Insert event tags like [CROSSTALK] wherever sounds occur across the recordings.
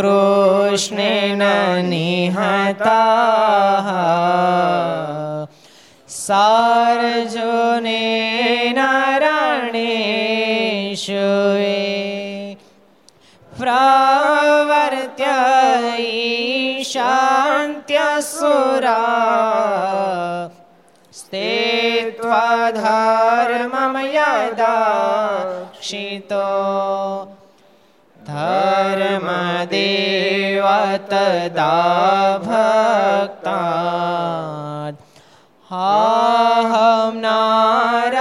કૃષ્ણેન નિહતા સારજોને નારાયણેશુએ પ્રવર્ત્ય શાંત્યસુરા સ્તે ત્વધર્મમ યદા ક્ષિતો धर्मदेव तदा भक्तात् हाहं नारायणो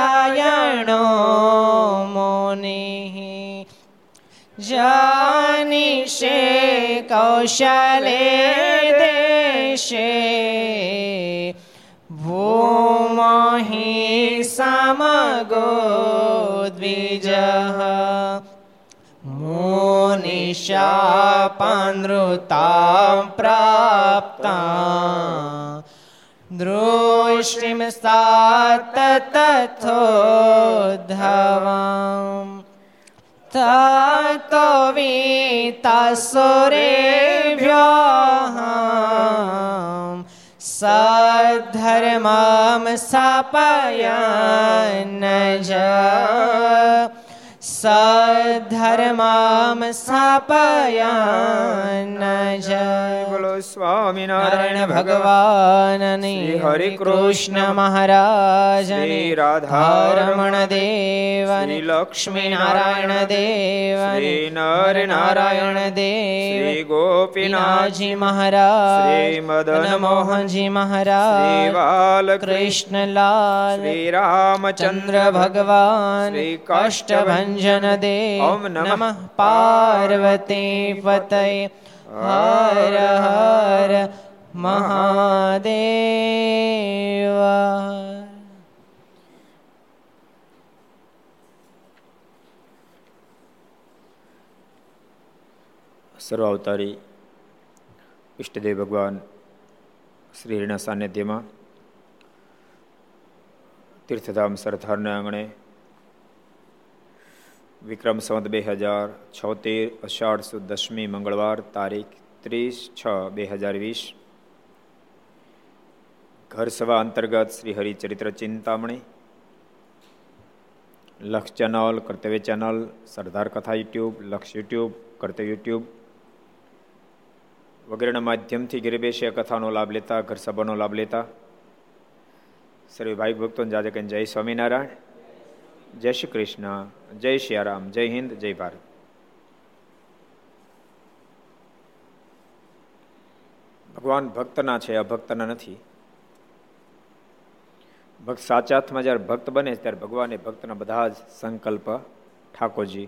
मुनिः जानिषे कौशले देशे भूमहि समगो द्विजः मुनिशापानृतां प्राप्ता दृष्टिं सा तथोद्धवाम् ततो वीतासुरेभ्यः सद्धर्मं स्थापयन् ज સધર્મામ સ્થાપયાન જય બોલો સ્વામિનારાયણ ભગવાનની હરે કૃષ્ણ મહારાજ રાધારમણ દેવ લક્ષ્મી નારાયણ દેવની નર નારાયણ દેવ ગોપીનાથજી મહારાજ મદન મોહનજી મહારાજ બાલકૃષ્ણ કૃષ્ણલાલ શ્રી રામચંદ્ર ભગવાન શ્રી દેવ દે નમઃ પાર્વતી પતય હર હર મહાદેવ સર્વાવતારી ઈષ્ટદેવ ભગવાન શ્રીના સાનિધ્યમાં તીર્થધામ સરથારના આંગણે વિક્રમ સંવત બે હજાર છોતેર, અષાઢ સુદ દસમી મંગળવાર, તારીખ ત્રીસ છ બે હજાર વીસ. ઘર સભા અંતર્ગત શ્રી હરિચરિત્ર ચિંતામણી, લક્ષ ચેનલ, કર્તવ્ય ચેનલ, સરદાર કથા યુટ્યુબ, લક્ષ યુટ્યુબ, કર્તવ્ય યુટ્યુબ. વગેરેના માધ્યમથી ઘરે બેસી કથાનો લાભ લેતા, ઘર સભાનો લાભ લેતા. સર્વે ભાઈ ભક્તોને જાજે જય સ્વામિનારાયણ. જય શ્રી કૃષ્ણ. જય શ્રી રામ જય હિન્દ, જય ભારત. ભગવાન ભક્તના છે, અભક્તના નથી. ભક્ત સાચા અર્થમાં જ્યારે ભક્ત બને ત્યારે ભગવાન ભક્તના બધા જ સંકલ્પ ઠાકોરજી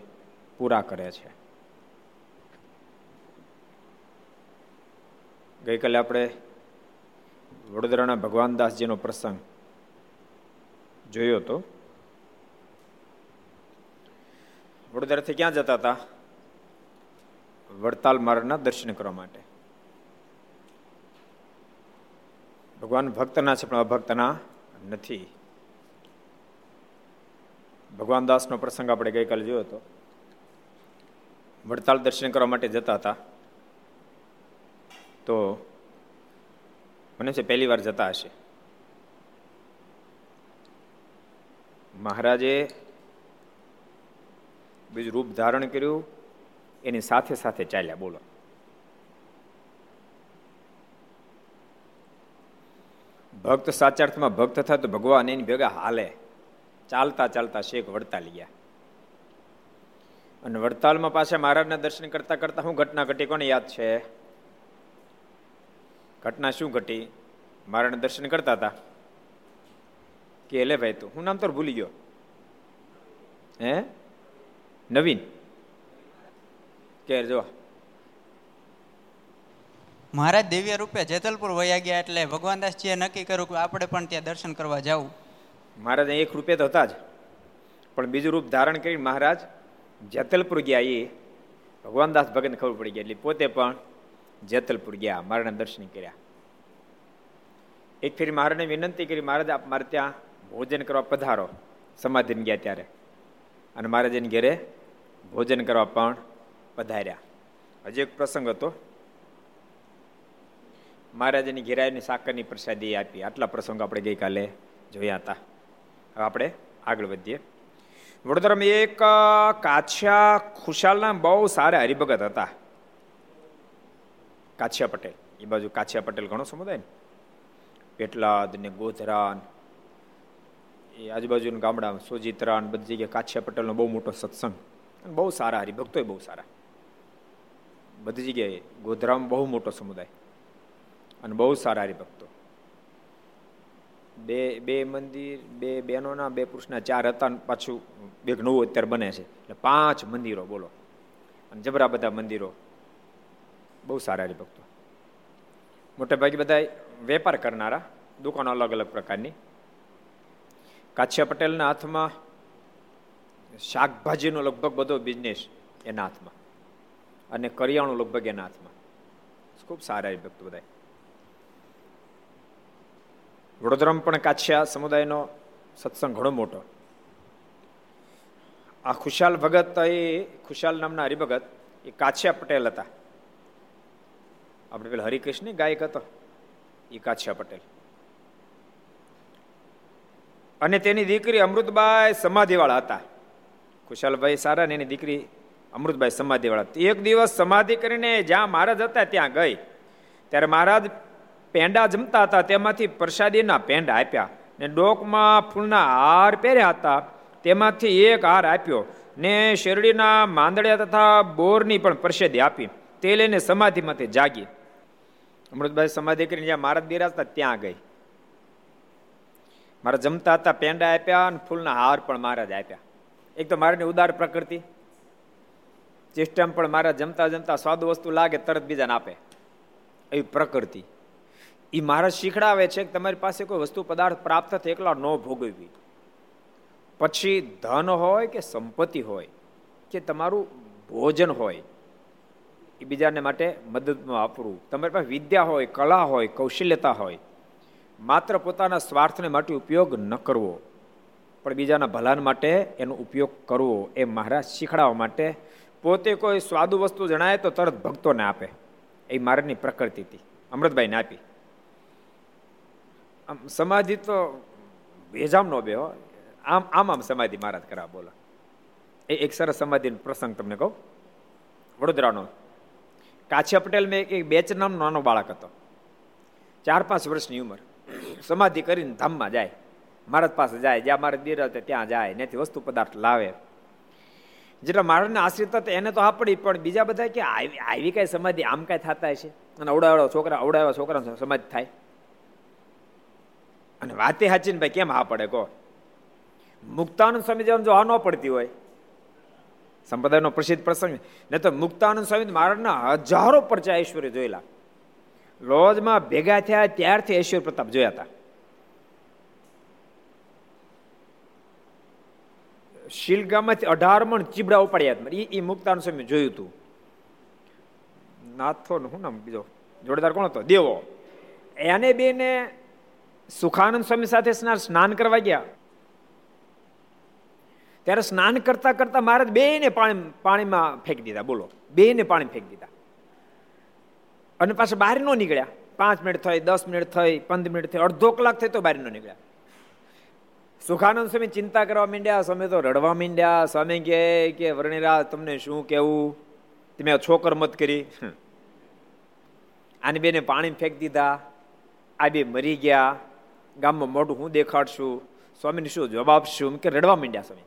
પૂરા કરે છે. ગઈકાલે આપણે વડોદરાના ભગવાનદાસજીનો પ્રસંગ જોયો હતો. વડોદરાથી ક્યાં જતા હતા? વડતાલ મારના દર્શન કરવા માટે. ભગવાન ભક્તના છે, પણ અભક્તના નથી. ભગવાન દાસનો પ્રસંગ આપણે ગઈકાલે જોયો હતો. વડતાલ દર્શન કરવા માટે જતા હતા. તો મને છે, પહેલી વાર જતા હશે. મહારાજે બીજું રૂપ ધારણ કર્યું, એની સાથે સાથે ચાલ્યા, બોલો. ભક્ત સાચા અર્થમાં ભક્ત થાય તો ભગવાન એની ભેગા હાલે. ચાલતા ચાલતા શેખ વડતાલ ગયા અને વડતાલમાં પાછા મહારાજના દર્શન કરતા કરતા શું ઘટના ઘટી, કોને યાદ છે? ઘટના શું ઘટી? મહારાજના દર્શન કરતા હતા. કે લે ભાઈ તું, હું નામ તો ભૂલી ગયો. હે? નવીન. કે જો મહારાજ દિવ્ય રૂપે જેતલપુર વયા ગયા એટલે ભગવાનદાસજીએ નક્કી કર્યું કે આપણે પણ ત્યાં દર્શન કરવા જવું મહારાજ એક રૂપે તો હતા જ. પણ બીજું રૂપ ધારણ કરી મહારાજ જેતલપુર ગયા એ ભગવાનદાસ ભગતને ખબર પડી ગઈ. એટલે પોતે પણ જેતલપુર ગયા મારાના દર્શન કર્યા. એક ફેરી મહારાજને વિનંતી કરી મહારાજ આપ મારે ત્યાં ભોજન કરવા પધારો. સમાધિને ગયા ત્યારે. અને મહારાજને ઘેરે ભોજન કરવા પણ પધાર્યા. હજી એક પ્રસંગ હતો. મહારાજાની ઘેરાયની સાકરની પ્રસાદી આપી. આટલા પ્રસંગ આપણે ગઈકાલે જોયા હતા. હવે આપણે આગળ વધીએ. વડોદરામાં એક કાછિયા ખુશાલના બહુ સારા હરિભગત હતા. કાછિયા પટેલ. એ બાજુ કાછિયા પટેલ ઘણો સમુદાય ને. પેટલાદ ને ગોધરાન. એ આજુબાજુના ગામડામાં સોજિત્રા બધી જગ્યાએ કાછિયા પટેલનો બહુ મોટો સત્સંગ. બહુ સારા હરિભક્તોય બહુ સારા. બધી જગ્યાએ ગોધરામાં બહુ મોટો સમુદાય. અને બહુ સારા હરિભક્તો. બે બે મંદિર, બે બહેનોના, બે પુરુષના ચાર હતા પાછું બે નવું અત્યારે બને છે. એટલે પાંચ મંદિરો બોલો. અને જબરા બધા મંદિરો. બહુ સારા હરિભક્તો. મોટે ભાગે બધા વેપાર કરનારા, દુકાનો અલગ અલગ પ્રકારની. કાછિયા પટેલના હાથમાં શાકભાજીનો લગભગ બધો બિઝનેસ એના હાથમાં. અને કરિયાણું લગભગ એના હાથમાં. ખૂબ સારા હરિભક્તો બધા વડોદરામાં પણ કાછિયા સમુદાયનો સત્સંગ ઘણો મોટો. આ ખુશાલ ભગત એ ખુશાલ નામના હરિભગત એ કાછિયા પટેલ હતા. આપણે પેલા હરિકૃષ્ણ ગાયક હતો. એ કાછિયા પટેલ. અને તેની દીકરી અમૃતબાઈ સમાધિવાળા હતા. ખુશાલભાઈ સારા ને એની દીકરી અમૃતભાઈ સમાધિવાળા. એક દિવસ સમાધિ કરીને જ્યાં મહારાજ હતા ત્યાં ગઈ. ત્યારે મહારાજ પેંડા જમતા હતા, તેમાંથી પ્રસાદીના પેંડા આપ્યા ને ડોકમાં ફૂલના હાર પહેર્યા હતા. તેમાંથી એક હાર આપ્યો ને શેરડીના માંદડિયા તથા બોરની પણ પ્રસાદી આપી. તે લઈને સમાધિમાંથી જાગી. અમૃતભાઈ સમાધિ કરીને જ્યાં મહારાજ બિરાજતા ત્યાં ગઈ. મારા જમતા હતા, પેંડા આપ્યા અને ફૂલના હાર પણ મહારાજ આપ્યા. એક તો મારાની ઉદાર પ્રકૃતિ. સિસ્ટમ પણ મારા જમતા જમતા સ્વાદ વસ્તુ લાગે, તરત બીજાને આપે. એવી પ્રકૃતિ. એ મહારાજ શીખડાવે છે કે તમારી પાસે કોઈ વસ્તુ પદાર્થ પ્રાપ્ત થાય એકલા ન ભોગવવી. પછી ધન હોય કે સંપત્તિ હોય, કે તમારું ભોજન હોય એ બીજાને માટે મદદમાં વાપરવું તમારી પાસે વિદ્યા હોય, કલા હોય, કૌશલ્યતા હોય, માત્ર પોતાના સ્વાર્થને માટે ઉપયોગ ન કરવો. પણ બીજાના ભલાન માટે એનો ઉપયોગ કરવો એ મહારાજ શીખડાવવા માટે પોતે કોઈ સ્વાદુ વસ્તુ જણાય તો તરત ભક્તોને આપે. એ મારની પ્રકૃતિ હતી. અમૃતભાઈને આપી. આમ સમાધિ તો ભેજામ નો બે આમ આમ આમ સમાધિ મહારાજ કરા બોલો. એ એક સરસ સમાધિનો પ્રસંગ તમને કહું. વડોદરાનો. કાછિયા પટેલ મેં એક બેચ નામનો નાનો બાળક હતો. ચાર, પાંચ વર્ષની ઉંમર. સમાધિ કરીને ધામમાં જાય. મહારાજ પાસે જાય, જ્યાં મારે બિરાજે ત્યાં જાય, નથી વસ્તુ પદાર્થ લાવે. જેટલા મહારાજને આશ્રિત હતા, એને તો આપડી, પણ બીજા બધા કે આવી કઈ સમાધિ, આમ કઈ થતા છે. અને અવડાવડો છોકરા અવડાવ્યા છોકરા સમાધિ થાય. અને વાતે હાચીને ભાઈ, કેમ હા પડે કહો? મુક્તાનંદ સ્વામી જેવા જો આ ન પડતી હોય, સંપ્રદાયનો પ્રસિદ્ધ પ્રસંગ ને તો મુક્તાનંદ સ્વામી મહારાજના હજારો પરચા ઐશ્વર્ય જોયેલા. લોજમાં ભેગા થયા, ત્યારથી ઐશ્વર્ય પ્રતાપ જોયા હતા. શીલગામાંથી અઢાર મણ ચીબડા ઉપાડ્યા હતા. એ મુક્તાનું સ્વામી જોયું હતું નાથો શું નામ બીજો? જોડેદાર કોણ હતો? દેવો. એને બેને સુખાનંદ સ્વામી સાથે સ્નાન કરવા ગયા. ત્યારે સ્નાન કરતા કરતા મહારાજ બે ને પાણી પાણીમાં ફેંકી દીધા. બોલો. બે ને પાણી ફેંકી દીધા. અને પાછા બહાર ન નીકળ્યા. પાંચ મિનિટ થઈ, દસ મિનિટ થઈ, પંદર મિનિટ થઈ, અડધો કલાક થઈ તો બહાર ન નીકળ્યા. સુખાનંદ સ્વામી ચિંતા કરવા માંડ્યા, સ્વામી તો રડવા માંડ્યા, સ્વામી કે વર્ણિરાજ તમને શું કેવું તમે છોકર મત કરી. આની બેને પાણી ફેંકી દીધા. આ બે મરી ગયા. ગામમાં મોઢું હું દેખાડશું. સ્વામીને શું જવાબ આપશું? કે રડવા માંડ્યા સ્વામી.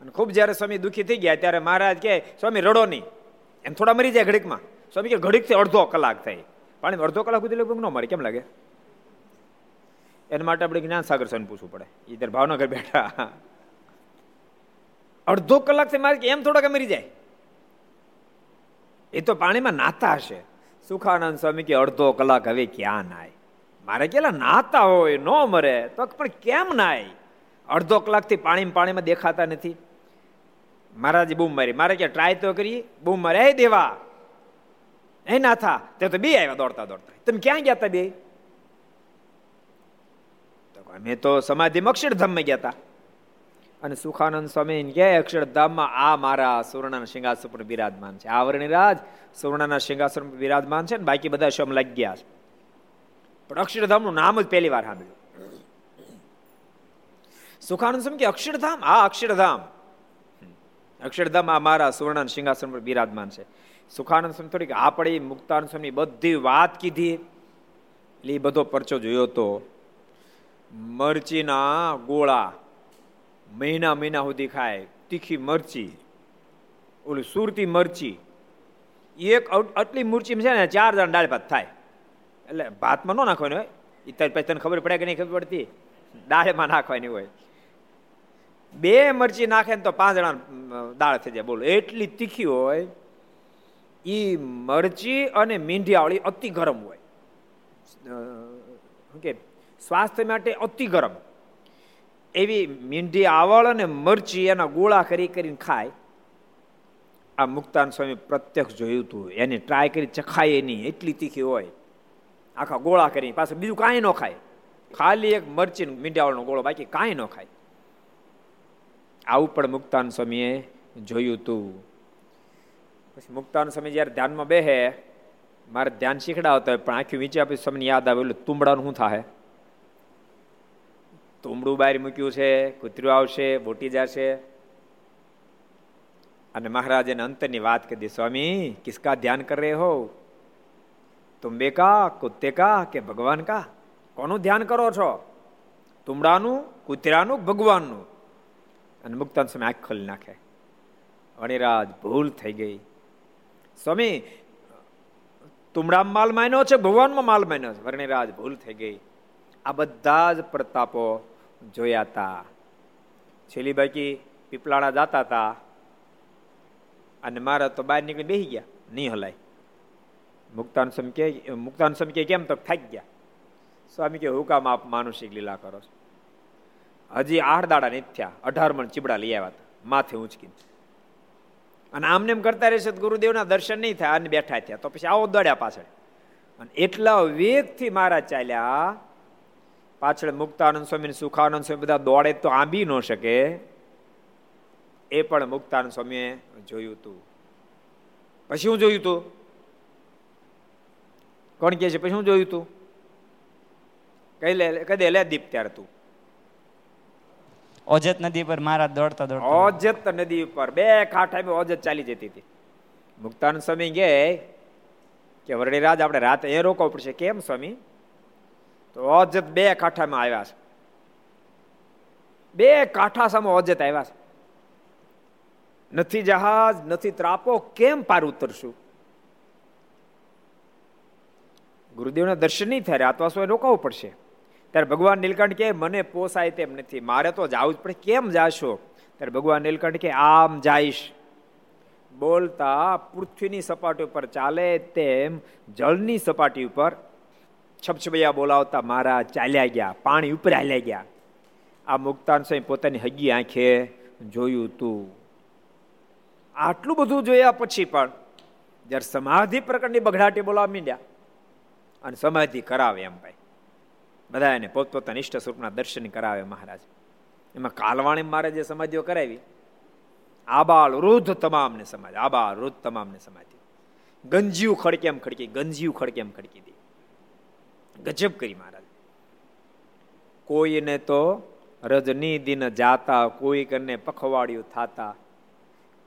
અને ખૂબ જ્યારે સ્વામી દુઃખી થઈ ગયા, ત્યારે મહારાજ કે સ્વામી, રડો નહીં. એમ થોડા મરી જાય ઘડીકમાં. સ્વામી કે ઘડીકથી અડધો કલાક થાય. પાણી અડધો કલાક સુધી લગભગ ન મરે. કેમ લાગે? એના માટે આપણે જ્ઞાન સાગર સાહેબ પૂછવું પડે. એ ત્યારે ભાવનગર બેઠા. અડધો કલાકથી મારે એમ થોડાક મરી જાય. એ તો પાણીમાં નાતા હશે. સુખાનંદ સ્વામી કે અડધો કલાક હવે ક્યાં નાય? મારે કેલા નાતા હોય, ન મરે, તો પણ કેમ નાય? અડધો કલાકથી પાણી પાણીમાં દેખાતા નથી. મહારાજે બૂમ મારી. મારે કે ટ્રાય તો કરી, બૂમ મારે. એ દેવા. એ નાથા, તે તો બે આવ્યા દોડતા દોડતા. તમે ક્યાં ગયા હતા બે? અમે તો સમાધિમાં અક્ષરધામમાં ગયા હતા. અને સુખાનંદ સ્વામી કે અક્ષરધામમાં આ મારા સુવર્ણના સિંહાસન પર બિરાજમાન છે. આ વર્ણિરાજ સુવર્ણના સિંહાસન પર બિરાજમાન છે ને બાકી બધા શમ લાગી ગયા છે. પણ અક્ષરધામનું નામ જ પહેલી વાર સાંભળ્યું. સુખાનંદ સ્વામી કે અક્ષરધામ? આ અક્ષરધામ. અક્ષરધામ આ મારા સુવર્ણ સિંહાસન પર બિરાજમાન છે. સુખાનંદ સ્વામી થોડીક આ પડી મુક્તાનંદ સ્વામી બધી વાત કીધી. એટલે એ બધો પરચો જોયો તો મરચીના ગોળા મહિના મહિના સુધી ખાય, તીખી મરચી, ઓલું સુરતી મરચી. એક આટલી મરચી છે ને, ચાર જણ દાળ ભાત થાય. એટલે ભાતમાં ન નાખવાનું હોય. એ પછી તને ખબર પડે કે નહીં ખબર પડતી? દાળમાં નાખવાની હોય. બે મરચી નાખે ને તો પાંચ જણા દાળ થઈ જાય. બોલો, એટલી તીખી હોય એ મરચી અને મીંઢિયાવાળી અતિ ગરમ હોય. કે? સ્વાસ્થ્ય માટે અતિ ગરમ. એવી મીંઢી, આવળ અને મરચી એના ગોળા કરી કરીને ખાય. આ મુક્તાન સ્વામી પ્રત્યક્ષ જોયું હતું એને ટ્રાય કરી ચખાય નહીં. એટલી તીખી હોય. આખા ગોળા કરી પાછું બીજું કાંઈ ન ખાય. ખાલી એક મરચી મીંઢાવાળનો ગોળો બાકી કાંઈ ન ખાય. આવું પણ મુક્તાન સ્વામીએ જોયું હતું પછી મુક્તાન સ્વામી જ્યારે ધ્યાનમાં બેહે, મારે ધ્યાન શીખડાવતા હોય, પણ આખી વીંચ્યા પછી સ્વામીને યાદ આવે એટલે તુંબડાનું શું થાય તુંબડું બહાર મૂક્યું છે, કૂતરું આવશે, બોટી જશે. અને મહારાજે અંતની વાત કરી સ્વામી, કિસકા ધ્યાન કર રહે હો? તુંબે કા કુત્તે કા કે ભગવાન કા? કોનું ધ્યાન કરો છો? તુમડાનું કૂતરાનું, ભગવાનનું? અને મુક્તાન સમય આંખ ખોલી નાખે. અણિરાજ ભૂલ થઈ ગઈ. સ્વામી તુમડામાં માલ માન્યો છે, ભગવાનમાં માલ માન્યો છે? વર્ણિરાજ ભૂલ થઈ ગઈ. આ બધા જ પ્રતાપો જોયા હતા છેલ્લી બાકી પીપળાણા જાતા હતા અને મારા તો બહાર નીકળી બેસી ગયા. નહીં હલાય. મુક્તાન સમ કે મુક્તાન સમ કે કેમ તો થાકી ગયા? સ્વામી કે હુકામ આપ માનુષિક લીલા કરો છો? હજી આઠ દાડા નથી થયા. અઢાર મણ ચીબડા લઈ આવ્યા હતા માથે ઊંચકીને. અને આમને એમ કરતા રહેશે ગુરુદેવના દર્શન નહીં થાય અને બેઠા થયા. તો પછી આવો દોડ્યા પાછળ. અને એટલા વેગથી મારા ચાલ્યા પાછળ મુક્તાનંદ સ્વામી સુખાનંદ સ્વામી બધા દોડે તો આંબી ન શકે. એ પણ મુક્તાનંદ સ્વામીએ જોયું હતું પછી હું જોયું હતું કોણ કે છે? પછી હું જોયું તું? કઈ લે કદે લે દીપ ત્યારે તું. ઓજત નદી પર મારા દોડતા દોડતા ઓજત નદી ઉપર બે કાંઠા ઓજત ચાલી જતી હતી. મુક્તાનંદ સ્વામી કે કે વરડીરાજ આપણે રાતે એ રોકવું પડશે. કેમ સ્વામી? તો અજત બે કાંઠામાં આવ્યા છે. બે કાંઠા સામે અજત આવ્યા છે. નથી જહાજ, નથી ત્રાપો, કેમ પાર ઉતરશું? ગુરુદેવના દર્શન નહીં થાય રાતવાસો રોકાવું પડશે. ત્યારે ભગવાન નીલકંઠ કે મને પોસાય તેમ નથી, મારે તો જવું જ પડે, કેમ જાશો? ત્યારે ભગવાન નીલકંઠ કે આમ જઈશ. બોલતા પૃથ્વીની સપાટી ઉપર ચાલે તેમ જળની સપાટી ઉપર છપછબૈયા બોલાવતા મારા ચાલ્યા ગયા, પાણી ઉપર હાલ્યા ગયા. આ મુક્તાન સ્વામી પોતાની હગી આંખે જોયું તું. આટલું બધું જોયા પછી પણ જ્યારે સમાધિ પ્રકારની બઘડાટી બોલાવા માંડ્યા અને સમાધિ કરાવે એમ ભાઈ. બધા એને પોતપોતાના ઇષ્ટ સ્વરૂપના દર્શન કરાવે મહારાજ. એમાં કાલવાણી મહારાજે સમાધિઓ કરાવી. આબાળ વૃદ્ધ તમામને સમાધિ આબાળ વૃદ્ધ તમામને સમાધિ. ગંજીયું ખડકેમ ખડકી, ગંજીયું ખડકેમ ખડકી દી. ગજબ કરી મહારાજ કોઈને તો રજની દિન જાતા કોઈ કને પખવાડિયું થાતા.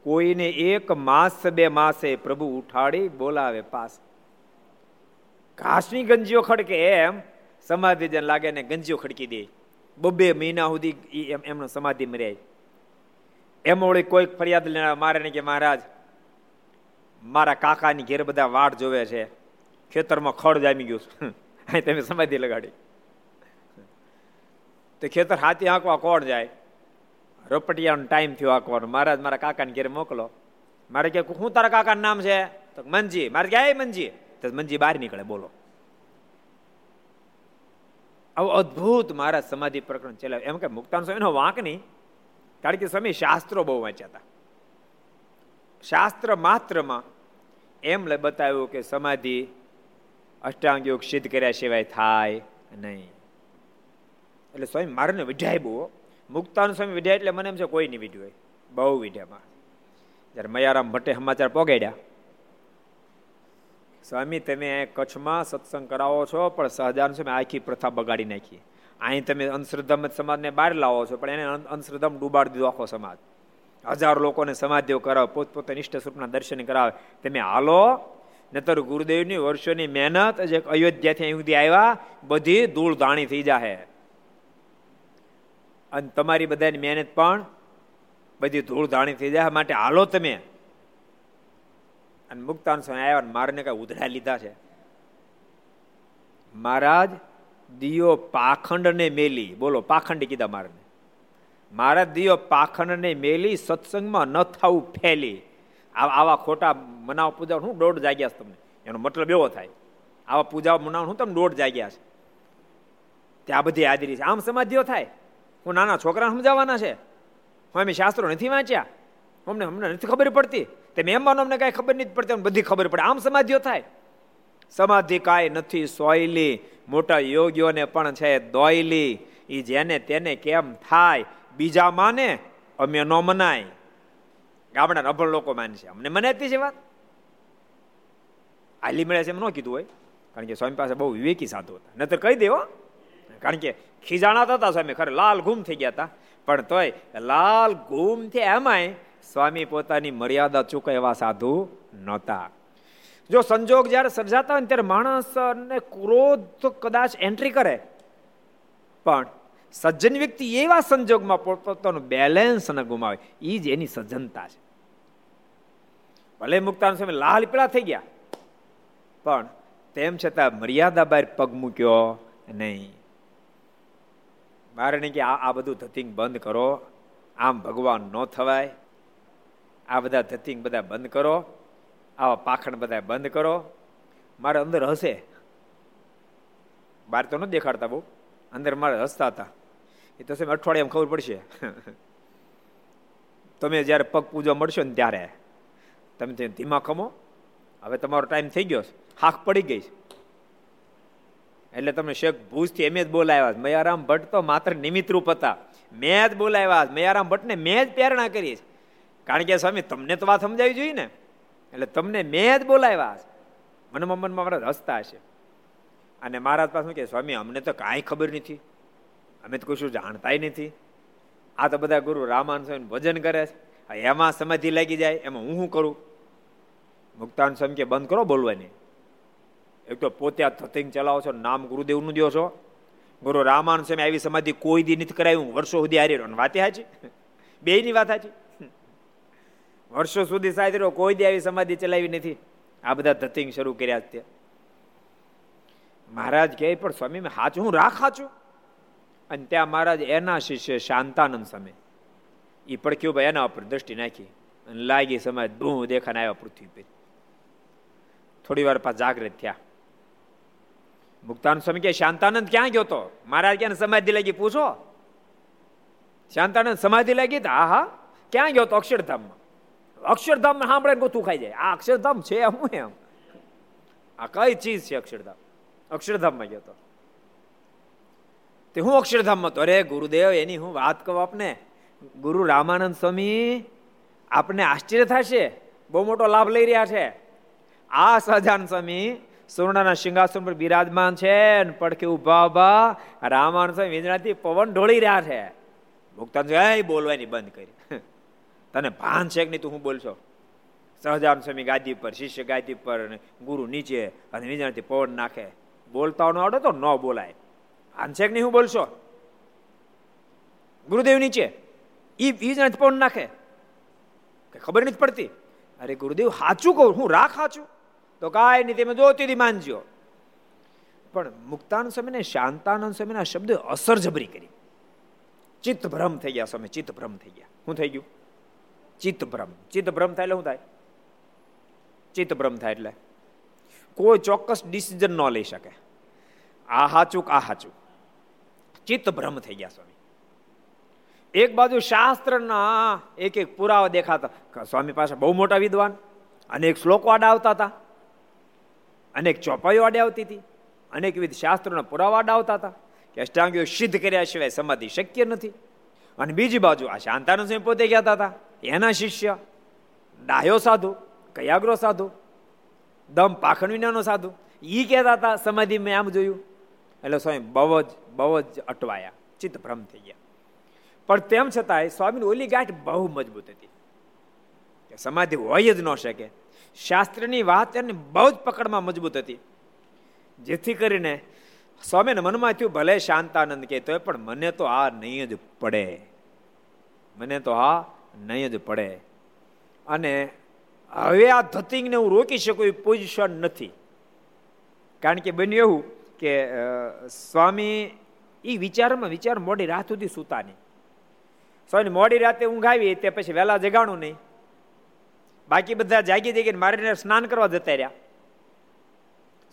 કોઈને એક માસ, બે માસે પ્રભુ ઉઠાડી બોલાવે પાસ. ઘાસની ગંજીઓ ખડકે એમ સમાધિ જેને લાગે ને ગંજીઓ ખડકી દે. બબે મહિના સુધી એમ, એમનો સમાધિ મર્યાય એમ ઓળી કોઈક ફરિયાદ લેવા મારે ને કે, મહારાજ, મારા કાકાની ઘેર બધા વાડ જોવે છે. ખેતરમાં ખડ જામી ગયું તમે સમાધિ લગાડી. તો ખેતર હાથી આંકવા કોણ જાય? રપટિયાનો ટાઈમ થયો આંકવાનો. મહારાજ મારા કાકાને ઘેર મોકલો. મારે કે, હું તારા કાકાનું નામ છે? તો મનજી મારે ક્યાં મનજી તો મંજી બહાર નીકળે, બોલો. આવું અદભુત મારા સમાધિ પ્રકરણ ચલાવે એમ કે, મુક્તાન સ્વામીનો વાંક નહીં. કારણ કે સ્વામી શાસ્ત્રો બહુ વાંચ્યા હતા. શાસ્ત્ર માત્રમાં એમ બતાવ્યું કે સમાધિ અષ્ટાંગ યોગ સિદ્ધ કર્યા સિવાય થાય નહીં. એટલે સ્વામી મારે વિઢાય બહુ મુક્તાન સ્વામી વિઢાય એટલે મને એમ છે કોઈ નહીં હોય. બહુ વિઢ્યામાં જ્યારે મયારામ ભટ્ટે સમાચાર પોગાડ્યા, સ્વામી, તમે કચ્છમાં સત્સંગ કરાવો છો, પણ સહજાન સ્વામી આખી પ્રથા બગાડી નાખી. અહીં તમે અંધશ્રદ્ધા સમાજને બહાર લાવો છો, પણ એને અંધશ્રદ્ધામાં ડૂબાડી દીધો આખો સમાજ. હજારો લોકોને સમાધિઓ કરાવે, પોતપોતે નિષ્ઠ સ્વરૂપના દર્શન કરાવે. તમે હાલો નતર ગુરુદેવની વર્ષોની મહેનત જે અયોધ્યાથી અહીં સુધી આવ્યા, બધી ધૂળ ધાણી થઈ જાહે. અને તમારી બધાની મહેનત પણ બધી ધૂળ ધાણી થઈ જાય માટે હાલો તમે. અને મુક્તાન સ્વામી આવ્યા મારને કઈ ઉધડા લીધા છે. મહારાજ, દિયો પાખંડ ને મેલી. બોલો, પાખંડી કીધા મારને. મારા દિયો પાખંડ ને મેલી, સત્સંગમાં ન થવું ફેલી. આવા ખોટા મનાવ પૂજા હું દોઢ જાગ્યા છે તમને. એનો મતલબ એવો થાય. આવા પૂજા મનાવ હું તમને દોઢ જાગ્યા છે. ત્યાં બધી હાજરી છે. આમ સમાધિઓ થાય. હું નાના છોકરાને સમજાવવાના છે. હું અમે શાસ્ત્રો નથી વાંચ્યા. અમને અમને નથી ખબર પડતી. તે મહેમાનો અમને કાંઈ ખબર નથી પડતી. બધી ખબર પડે. આમ સમાધિઓ થાય. સમાધિ કાંઈ નથી સોયલી. મોટા યોગીઓને પણ છે દોયલી. એ જેને તેને કેમ થાય, બીજા માને, અમે ન મનાય. ગામડા અભણ લોકો માનશે અમને મને હતી છે વાત. આલી મળે છે એમ ન કીધું હોય, કારણ કે સ્વામી પાસે બહુ વિવેકી સાધુ હતા. નતર કહી દેવો, કારણ કે ખીજાણા હતા સ્વામી, ખરે લાલ ગુમ થઈ ગયા હતા. પણ તોય લાલ ગુમ થયા એમાંય સ્વામી પોતાની મર્યાદા ચૂકે એવા સાધુ નહોતા. જો સંજોગ જ્યારે સર્જાતા હોય ત્યારે માણસને ક્રોધ કદાચ એન્ટ્રી કરે. પણ સજ્જન વ્યક્તિ એવા સંજોગમાં પોતાનું બેલેન્સ ન ગુમાવે. એ જ એની સજ્જનતા છે. ભલે મુક્તાન સમય લાલ પીળા થઈ ગયા, પણ તેમ છતાં મર્યાદા બહાર પગ મૂક્યો નહીં. મારે નહીં કે આ બધું ધતિંગ બંધ કરો. આમ ભગવાન ન થવાય. આ બધા ધતિંગ બધા બંધ કરો. આવા પાખણ બધા બંધ કરો. મારે અંદર હશે. બહાર તો ન દેખાડતા બહુ. અંદર મારે હસતા હતા. એ તો સાહેબ અઠવાડિયામાં ખબર પડશે. [LAUGHS] તમે જ્યારે પગ પૂજવા મળશો ને ત્યારે. તમે ધીમા ખમો હવે તમારો ટાઈમ થઈ ગયો હાક પડી ગઈ એટલે તમે શેખ ભૂજથી એમ જ બોલાવ્યા મયારામ ભટ્ટ તો માત્ર નિમિત્ત રૂપ હતા. મેં જ બોલાવ્યા મયારામ ભટ્ટને મેં જ પ્રેરણા કરી કારણ કે સ્વામી, તમને તો વાત સમજાવી જોઈએ ને. એટલે તમને મેં જ બોલાવ્યા મનમાં મનમાં મારા હસતા હશે અને મહારાજ પાસે કે, સ્વામી, અમને તો કાંઈ ખબર નથી. અમે તો કશું જાણતાય નથી. આ તો બધા ગુરુ રામાન સ્વામી ભજન કરે છે. એમાં સમાધિ લાગી જાય, એમાં હું શું કરું? મુક્તાન સ્વામી કે, બંધ કરો બોલવાની. એક તો પોતે આ થતિંગ ચલાવો છો, નામ ગુરુદેવનું દો છો. ગુરુ રામાન સ્વામી આવી સમાધિ કોઈ દી નથી કરાવી વર્ષો સુધી હારી રહ્યો. વાત હાચી? બે ની વાત હાચી? વર્ષો સુધી સાથી રહ્યો, કોઈ દી આવી સમાધિ ચલાવી નથી. આ બધા ધતિંગ શરૂ કર્યા તે મહારાજ કહે, પણ સ્વામી, મેં હાચું હું રાખ હાચું? અને ત્યાં મહારાજ, એના શિષ્ય શાંતાનંદ સમય એ પડખ્યું ભાઈ એના ઉપર દ્રષ્ટિ નાખી અને લાગી સમાજ ધૂ દેખાને આવ્યા પૃથ્વી પર થોડી વાર પાછા જાગૃત થયા. મુક્તાન સ્વામી કે શાંતાનંદ ક્યાં ગયો તો? મહારાજ ક્યાં સમાધિ લાગી? પૂછો. શાંતાનંદ સમાધિ લાગી હા હા ક્યાં ગયો તો? અક્ષરધામમાં. અક્ષરધામ સાંભળે ગોથું ખાઈ જાય. આ અક્ષરધામ છે હું એમ. આ કઈ ચીજ છે અક્ષરધામ? અક્ષરધામમાં ગયો તો? તે હું અક્ષરધામમાં તો અરે ગુરુદેવ, એની હું વાત કહું આપને. ગુરુ રામાનંદ સ્વામી આપને આશ્ચર્ય થશે? બહુ મોટો લાભ લઈ રહ્યા છે. આ સહજાન સ્વામી સુવર્ણના સિંહાસન પર બિરાજમાન છે પડખે ઊભા ઊભા રામાનંદ સ્વામી વીજળાથી પવન ઢોળી રહ્યા છે. મુક્તાન બોલવાની બંધ કરી. [LAUGHS] તને ભાન છે કે નહીં તું હું બોલશો? સહજાન સ્વામી ગાદી પર, શિષ્ય ગાદી પર ગુરુ નીચે અને વીજળાથી પવન નાખે. બોલતા ન આવડે તો ન બોલાય. ભાન છે નહીં હું બોલશો? ગુરુદેવ નીચે. ઈ બીજને પણ નાખે. ખબર નથી પડતી. અરે ગુરુદેવ સાચું કહું, હું રાખ સાચું તો કાંઈ નહીં, તમે જોતી માનજો. પણ મુક્તાનંદ સ્વામીને શાંતાનંદ સ્વામીના શબ્દ અસર જબરી કરી. ચિત્ત ભ્રમ થઈ ગયા સ્વામી ચિત્ત ભ્રમ થઈ ગયા. શું થઈ ગયું? ચિત્ત ભ્રમ ચિત્ત ભ્રમ થાય એટલે શું થાય? ચિત્ત ભ્રમ થાય એટલે. કોઈ ચોક્કસ ડિસિઝન ન લઈ શકે. આ હાચુક આ હાચું? ચિત્ત ભ્રમ થઈ ગયા સ્વામી. એક બાજુ શાસ્ત્રના એક એક પુરાવા દેખાતા. સ્વામી પાસે બહુ મોટા વિદ્વાન અનેક શ્લોકો આડા આવતા હતા અનેક ચોપાઈઓ આડે આવતી હતી અનેક વિધ શાસ્ત્રોના પુરાવા આડા આવતા હતા, કે અષ્ટાંગીઓ સિદ્ધ કર્યા સિવાય સમાધિ શક્ય નથી. અને બીજી બાજુ આ શાંતાનંદ સ્વામી પોતે કહેતા હતા, એના શિષ્ય ડાયો સાધુ, કયાગ્રો સાધુ, દમ પાખણ વિનાનો સાધુ. એ કહેતા હતા, સમાધિ મેં આમ જોયું. એટલે સ્વામી બહુ જ બહુ જ અટવાયા ચિત્ત ભ્રમ થઈ ગયા. પણ તેમ છતાંય સ્વામીની ઓલી ગાંઠ બહુ મજબૂત હતી. સમાધિ હોય જ ન શકે. શાસ્ત્રની વાત એને બહુ જ પકડમાં મજબૂત હતી. જેથી કરીને સ્વામીને મનમાં થયું, ભલે શાંતાનંદ કે તોય, પણ મને તો આ નહીં જ પડે. મને તો આ નહીં જ પડે. અને હવે આ ધતિંગને હું રોકી શકું એ પોઝિશન નથી. કારણ કે બન્યું એવું કે સ્વામી એ વિચારમાં વિચાર મોડી રાત સુધી સૂતા નહીં. સ્વામી મોડી રાતે ઊંઘ આવી તે પછી વહેલા જગાણું નહીં. બાકી બધા જાગી જાગીને મારીને સ્નાન કરવા જતા રહ્યા.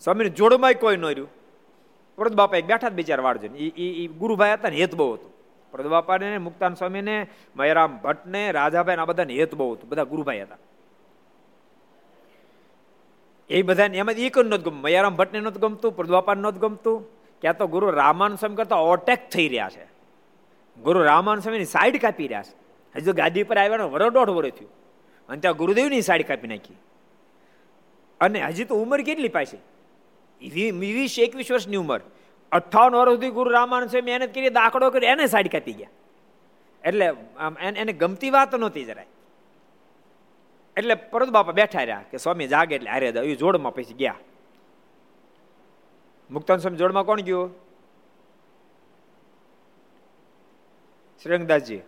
સ્વામીને જોડમાં કોઈ ન રહ્યું. પ્રદ બાપા એક બેઠા જ બિચાર વાળજો એ ગુરુભાઈ હતા ને, હેત બહુ હતું. પ્રદ બાપાને મુક્તાન સ્વામીને, મયરામ ભટ્ટને રાજાભાઈ આ બધાને હેત બહુ હતું. બધા ગુરુભાઈ હતા. એ બધાને એમાં એક નહોતું ગમતું. મયારામ ભટ્ટને નહોતું ગમતું પ્રદવાપાને નહોતું ગમતું. ક્યાં તો ગુરુ રામાન સ્વામી કરતા ઓટેક થઈ રહ્યા છે. ગુરુ રામાન સ્વામીની સાઈડ કાપી રહ્યા છે. હજુ ગાદી પર આવ્યાનો વરો દોઢ વરો થયું. અને ત્યાં ગુરુદેવની સાઈડ કાપી નાખી. અને હજી તો ઉંમર કેટલી પાસે વીસ એકવીસ વર્ષની ઉંમર. અઠાવન વર્ષ સુધી ગુરુ રામાન સ્વામી મહેનત કરી, દાખલો કરી, એને સાઈડ કાપી ગયા. એટલે આમ એને ગમતી વાત નહોતી જરાય. એટલે પરત બાપા બેઠા રહ્યા કે સ્વામી જાગે એટલે હારે જોડમાં પછી ગયા. મુક્તાન સ્વામી જોડમાં કોણ ગયું? શ્રીરંગદાસજી,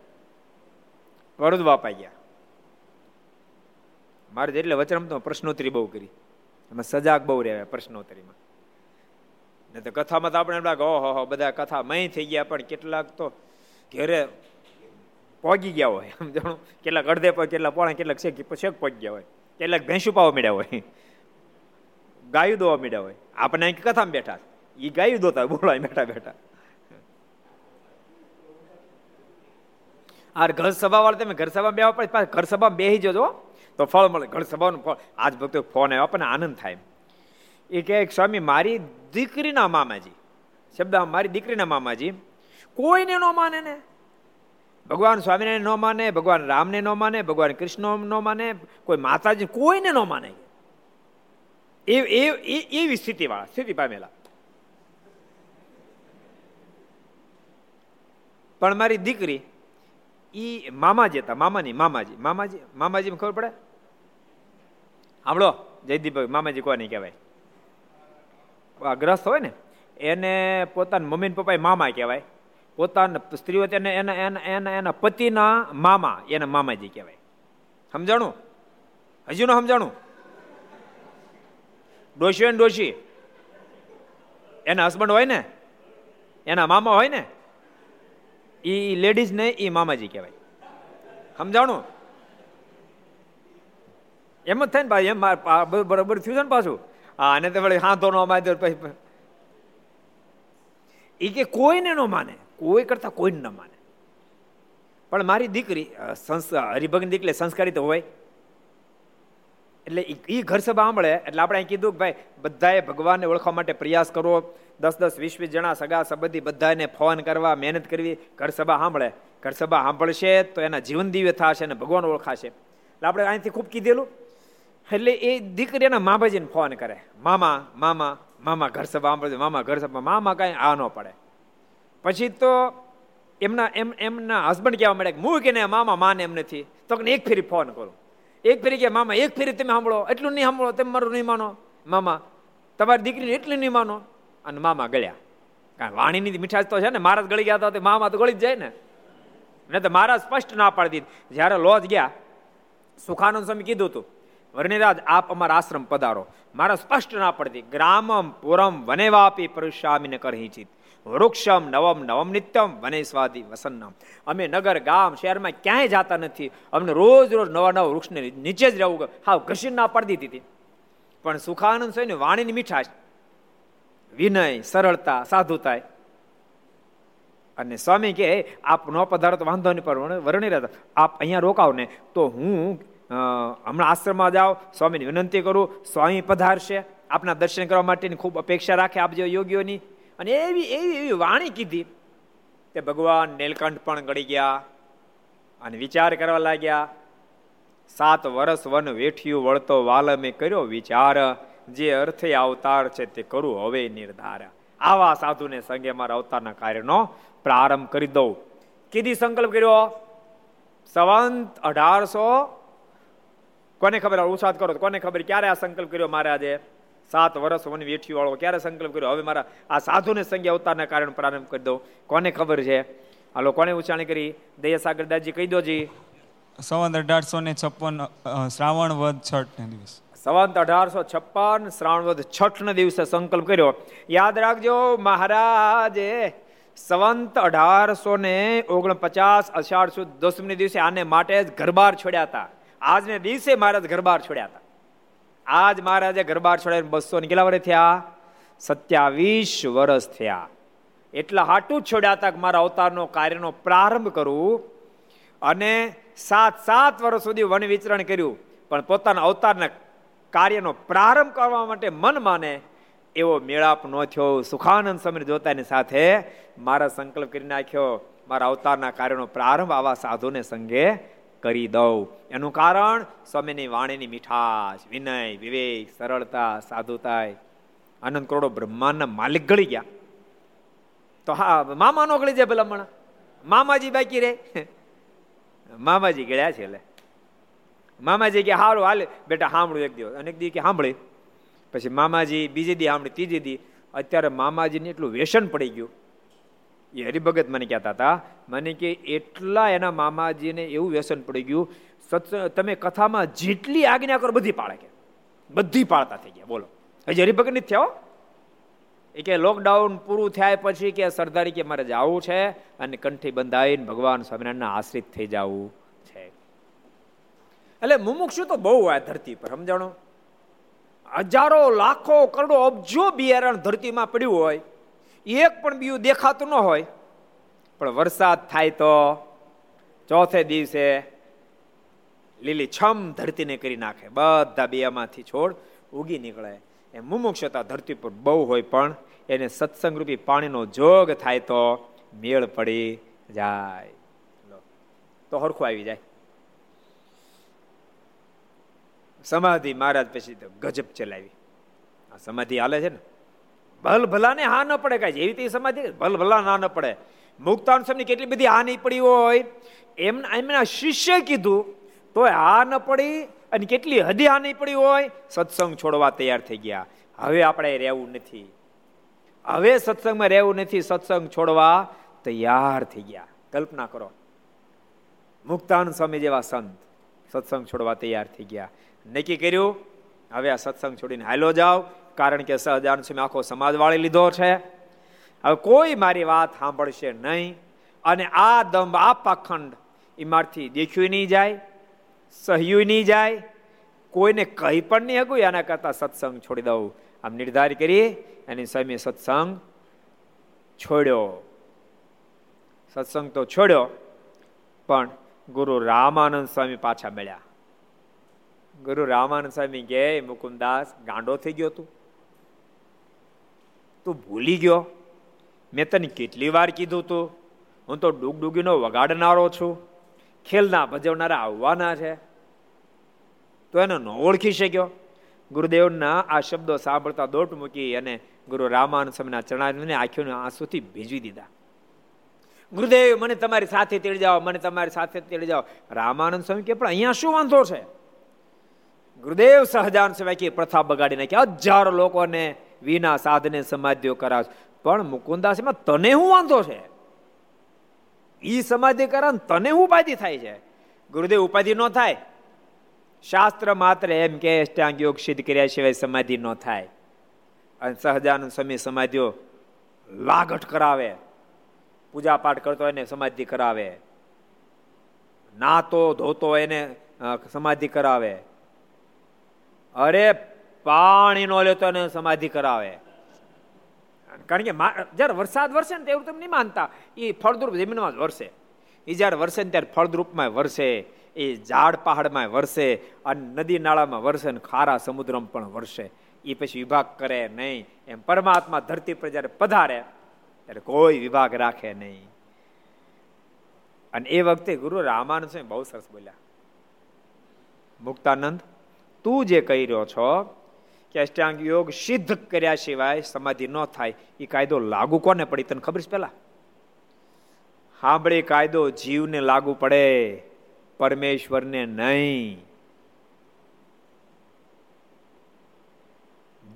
વરદ વાપાઈ ગયા. મારે એટલે વચન તો પ્રશ્નોત્તરી બહુ કરી. એમાં સજાગ બહુ રહ્યા પ્રશ્નોત્તરીમાં. ને તો કથામાં તો આપણે એમ લાગે, ઓહો બધા કથા મય થઈ ગયા, પણ કેટલાક તો ઘેરે પોગી ગયા હોય. એમ જાણું, કેટલાક અડધે પર કેટલા પોણા, કેટલાક શેક શેક પહોંચી ગયા હોય. કેટલાક ભેંસું પાવા મળ્યા હોય. ગાયું દોવા મળ્યા હોય. આપણે અહીં કથામાં બેઠા. એ ગાયું દોતા, બોલાય બેઠા બેઠા. આ ઘર સભા વાળા તમે ઘર સભા બેવા પડે ઘર સભા બેસી જજો તો ફળ મળે. ઘર સભાનું ફળ. આજ ભક્તો ફોન આવ્યો, આપણને આનંદ થાય એ કહે, સ્વામી, મારી દીકરીના મામાજી. શબ્દ મારી દીકરીના મામાજી. કોઈને ન માને ને? ભગવાન સ્વામિનારાયણ ન માને, ભગવાન રામને ન માને, ભગવાન કૃષ્ણ ન માને, કોઈ માતાજી કોઈને ન માને. એ એવી સ્થિતિ વાળા સ્થિતિ પામેલા. પણ મારી દીકરી ઈ મામાજી હતા, મામાની, મામાજી. મામાજી મામાજી ખબર પડે? સાંભળો જયદીપભાઈ, મામાજી કોને કહેવાય? ગ્રસ્ત હોય ને, એને પોતાના મમ્મી પપ્પા મામા કહેવાય. પોતાના સ્ત્રીઓ તેને એના એના એના એના પતિના મામા, એને મામાજી કહેવાય. સમજાણું? હજુ નો સમજાણું? ડોશી ને ડોશી? એના હસબન્ડ હોય ને? એના મામા હોય ને? એ લેડીઝ ને એ મામાજી કહેવાય. સમજાણું? એમ જ થાય ને ભાઈ, એમ બરોબર થયું છે ને પાછું? હા, અને તો વળી હાથો નો માધ્ય પછી એ કે કોઈને ન માને, કોઈ કરતા કોઈને ન માને. પણ મારી દીકરી હરિભગન દીકરી સંસ્કારી તો હોય. એટલે એ ઘર સભા સાંભળે, એટલે આપણે અહીં કીધું કે ભાઈ, બધાએ ભગવાનને ઓળખવા માટે પ્રયાસ કરવો. દસ દસ, વીસ વીસ જણા સગા સંબંધી બધાને ફોન કરવા, મહેનત કરવી. ઘર સભા સાંભળે. ઘર સભા સાંભળશે તો એના જીવન દિવ્ય થશે અને ભગવાન ઓળખાશે. એટલે આપણે અહીંથી ખૂબ કીધેલું. એટલે એ દીકરી એના મામાજીને ફોન કરે. મામા મામા મામા, ઘર સભા સાંભળશે મામા, ઘર સભા મામા કાંઈ આ ન પડે. પછી તો એમના, એમ, એમના હસબન્ડ કહેવા મળે મૂળ કે મામા, માને એમ નથી. તો એક ફેરી ફોન કરું. એક ફેરી કે મામા, એક ફેરી તમે સાંભળો, એટલું નહીં સાંભળો, તમે મારું નહીં માનો. મામા, તમારી દીકરીને એટલું નહીં માનો. અને મામા ગળ્યા. કારણ વાણીની મીઠાશ તો છે ને મારા ગળી ગયા તો મામા તો ગળી જ જાય ને. ને તો મારા સ્પષ્ટ ના પાડી દીધી. જ્યારે લોજ ગયા, સુખાનંદ સ્વામી કીધું હતું, વર્ણિરાજ, આપ અમારા આશ્રમ પધારો. મારા સ્પષ્ટ ના પડતી ગ્રામમ પુરમ વનેવાપી પરુષામીને કરહી ચિત વૃક્ષમ નવમ નવમ નિત્યમ વને સ્વાદી વસન્નમ. અમે નગર, ગામ, શહેરમાં ક્યાંય જતા નથી. અમને રોજ રોજ નવા નવા વૃક્ષને નીચે જ રહેવું હા ઘસીને ના પાડી દીધી પણ સુખાનંદ સ્વામી વાણીની મીઠાશ. વિનય, સરળતા સાધુતા અને સ્વામી કે આપ ન પધારો તો વાંધો નહીં, પણ વર્ણી રહેતા. આપ અહીંયા રોકાવ ને તો હું હમણાં આશ્રમમાં જાઓ સ્વામીની વિનંતી કરું. સ્વામી પધારશે. આપના દર્શન કરવા માટેની ખૂબ અપેક્ષા રાખે આપ યોગ્યોની અને એવી એવી એવી વાણી કીધી તે ભગવાન નીલકંઠ પણ ગળી ગયા અને વિચાર કરવા લાગ્યા, સાત વર્ષ વન વેઠિયું વળતો વાલમે કર્યો વિચાર, જે અર્થે અવતાર છે તે કરું હવે નિર્ધાર. આવા સાધુને સંગે મારા અવતારના કાર્યનો પ્રારંભ કરી દઉં. કીધી સંકલ્પ કર્યો? સંવંત અઢારસો, કોને ખબર ઉસાદ કરો કોને ખબર ક્યારે આ સંકલ્પ કર્યો મારે આજે સાત વર્ષ વન વેઠી વાળો ક્યારે સંકલ્પ કર્યો? હવે મારા આ સાધુને સંજ્ઞા અવતારના કારણે પ્રારંભ કરી દો કોને ખબર છે? હાલો કોને ઉચ્ચારણી કરી? દયા સાગરદાસજી કહી દો જી. સંવંત અઢારસો ને છપ્પન શ્રાવણ વધ છઠ ને દિવસ. સંવંત અઢારસો છપ્પન શ્રાવણ વધ છઠ ને દિવસે સંકલ્પ કર્યો. યાદ રાખજો મહારાજે સંવંત અઢારસો ને ઓગણપચાસ અષાઢ સુદ દસમી દિવસે આને માટે જ ઘરબાર છોડ્યા હતા. આજને દિવસે મહારાજ ઘરબાર છોડ્યા હતા. આજ મહારાજે ગરબાર છોડ્યા બસો ને કેટલા વર્ષ થયા. સત્યાવીસ વર્ષ થયા. એટલા હાટું જ છોડ્યા હતા કે મારા અવતારનો કાર્યનો પ્રારંભ કરું અને સાત સાત વર્ષ સુધી વન વિચરણ કર્યું. પણ પોતાના અવતારના કાર્યનો પ્રારંભ કરવા માટે મન માને એવો મેળાપ ન થયો. સુખાનંદ સમય જોતાની સાથે મારા સંકલ્પ કરી નાખ્યો. મારા અવતારના કાર્યનો પ્રારંભ આવા સાધુને સંગે કરી દઉં. એનું કારણ સ્વામીની વાણીની મીઠાશ, વિનય, વિવેક, સરળતા સાધુતા આનંદ કરોડો બ્રહ્માંડના માલિક ગળી ગયા. તો હા, મામા નો ગળી જાય ભલામણ મામાજી બાકી રે મામાજી ગળ્યા છે એટલે મામાજી કે હારું, હાલ બેટા સાંભળું એક દિવસ. અને એક દી કે સાંભળી પછી મામાજી બીજી દી સાંભળી ત્રીજી દી. અત્યારે મામાજીને એટલું વ્યસન પડી ગયું. એ હરિભગત મને કહેતા હતા, મને કે એટલા એના મામાજીને એવું વ્યસન પડી ગયું સત્સંગ તમે કથામાં જેટલી આજ્ઞા કરો બધી પાળે કે, બધી પાળતા થઈ ગયા, બોલો. હજી હરિભગત નથી થયો એ કે લોકડાઉન પૂરું થયા પછી કે સરદારી કે મારે જવું છે અને કંઠી બંધાઈને ભગવાન સ્વામિનારાયણના આશ્રિત થઈ જવું છે. એટલે મુમુક્ષુ તો બહુ હોય ધરતી પર, સમજાણો? હજારો, લાખો, કરોડો અબજો બિયારણ ધરતીમાં પડ્યું હોય એક પણ બીયું દેખાતું ન હોય, પણ વરસાદ થાય તો ચોથે દિવસે લીલી છમ ધરતીને કરી નાખે. બધા બિયામાંથી છોડ ઉગી નીકળે. એ મુમુક્ષતા ધરતી પર બહુ હોય, પણ એને સત્સંગ રૂપી પાણીનો જોગ થાય તો મેળ પડી જાય. તો હરખું આવી જાય. સમાધિ મહારાજ પછી ગજબ ચલાવી. આ સમાધિ હાલે છે ને? ભલ ભલાને હા ન પડે કાંઈ. જેવી તે સમાધિ ભલ ભલા ના ન પડે. મુક્તાન સમની કેટલી બધી હા નહીં પડી હોય. એમના એમના શિષ્ય કીધું તો હા ન પડી અને કેટલી હદી હા નહીં પડી હોય. સત્સંગ છોડવા તૈયાર થઈ ગયા. હવે આપણે રહેવું નથી. હવે સત્સંગમાં રહેવું નથી, સત્સંગ છોડવા તૈયાર થઈ ગયા. કલ્પના કરો. મુક્તાન સ્વામી જેવા સંત સત્સંગ છોડવા તૈયાર થઈ ગયા. નક્કી કર્યું? હવે આ સત્સંગ છોડીને હાલો જાઓ. કારણ કે સહજાન સ્વામી આખો સમાજ વાળી લીધો છે. હવે કોઈ મારી વાત સાંભળશે નહીં અને આ દંભ, આ પાખંડ એમાંથી દેખ્યું નહીં જાય, સહ્યું નહીં જાય, કોઈને કહી પણ નહીં હકું એના કરતાં સત્સંગ છોડી દઉં. આમ નિર્ધાર કરી એની સ્વામી સત્સંગ છોડ્યો. સત્સંગ તો છોડ્યો, પણ ગુરુ રામાનંદ સ્વામી પાછા મળ્યા. ગુરુ રામાનંદ સ્વામી કે, મુકુંદાસ ગાંડો થઈ ગયો તું. તું ભૂલી ગયો? મેં તને કેટલી વાર કીધું તું? હું તો ડૂગડૂગીનો વગાડનારો છું. ખેલના ભજવનારા આવવાના છે. તો એને ન ઓળખી શક્યો? ગુરુદેવના આ શબ્દો સાંભળતા દોટ મૂકી અને ગુરુ રામાન સમયના ચરણાને આંખીઓને આંસુથી ભીજવી દીધા. ગુરુદેવ, મને તમારી સાથે તેડી જાઓ, મને તમારી સાથે તેડી જાઓ. રામાનંદ સ્વામી કે, પણ અહીંયા શું વાંધો છે? ગુરુદેવ સહજાન સ્વામી કે પ્રથા બગાડી નાખી. હજારો લોકોને વિના સાધને સમાધિઓ કરાવ પણ મુકુંદાસીમાં તને હું વાંધો છે? ઈ સમાધિ કરાવ તને હું ઉપાધિ થાય છે? ગુરુદેવ, ઉપાધિ ન થાય? શાસ્ત્ર માત્ર એમ કે અષ્ટાંગ યોગ સિદ્ધ કર્યા સિવાય સમાધિ ન થાય. અને સહજાનંદ સ્વામી સમાધિઓ લાગટ કરાવે. પૂજા પાઠ કરતો એને સમાધિ કરાવે. નાતો ધોતો એને સમાધિ કરાવે. અરે પાણી નો લેતો એને સમાધિ કરાવે. કારણ કે જયારે વરસાદ વરસે ને તેવું તમે નહીં માનતા. એ ફળદ્રુપ જમીનમાં જ વરસે. એ જયારે વરસે ને ત્યારે ફળદ્રુપમાં વરસે એ ઝાડ પહાડમાં વરસે, અને નદી નાળામાં વરસે ને ખારા સમુદ્રમાં પણ વરસે. એ પછી વિભાગ કરે નહીં. એમ પરમાત્મા ધરતી પર જયારે પધારે, ત્યારે કોઈ વિભાગ રાખે નહીં. અને એ વખતે ગુરુ રામાનંદ સ્વામી બહુ સરસ બોલ્યા. મુક્તાનંદ, તું જે કહી રહ્યો છો કે અષ્ટાંગ યોગ સિદ્ધ કર્યા સિવાય સમાધિ ન થાય. એ કાયદો લાગુ કોને પડી? તને ખબર છે પેલા? સાંભળે કાયદો જીવને લાગુ પડે, પરમેશ્વરને નહીં.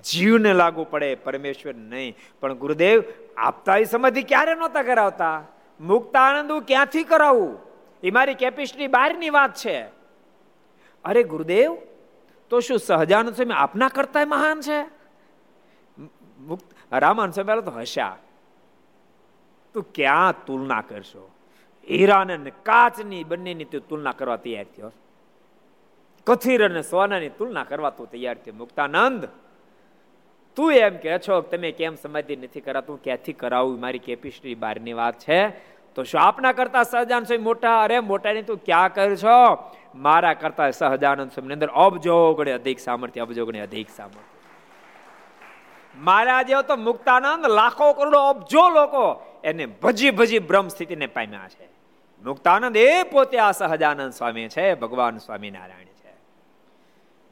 જીવને લાગુ પડે, પરમેશ્વર નહીં. પણ ગુરુદેવ, આપતા સમાધિ ક્યારે નહોતા કરાવતા? મુક્તાનંદ ક્યાંથી કરાવું? એ મારી કેપેસિટી બહારની વાત છે. અરે ગુરુદેવ તો શું સહજાનંદ સ્વામી આપના કરતા મહાન છે? રામાનંદ સ્વામી તો હસ્યા. તું ક્યાં તુલના કરશો? હીરા અને કાચની બંનેની તું તુલના કરવા તૈયાર થયો. કથિર અને સોનાની તુલના કરવા તું તૈયાર થયો, મુક્તાનંદ. તું એમ કે છો તમે કેમ સમાધિ નથી કરાતું? ક્યાંથી કરાવું? મારી કેપેસિટી બહારની વાત છે. તો શું આપના કરતા સહજાનંદ સ્વામી મોટા? અરે મોટા ની તું ક્યાં કર છો? મારા કરતા સહજાનંદ સ્વામી અંદર અબજો ગણે અધિક સામર્થ્ય અબજો ગણે અધિક સામર્થ્ય. મારા જેવો તો મુક્તાનંદ લાખો કરોડો અબજો લોકો એને ભજી ભજી બ્રહ્મ સ્થિતિને પામ્યા છે. મુક્તાનંદ એ પોતે આ સહજાનંદ સ્વામી છે, ભગવાન સ્વામિનારાયણ છે.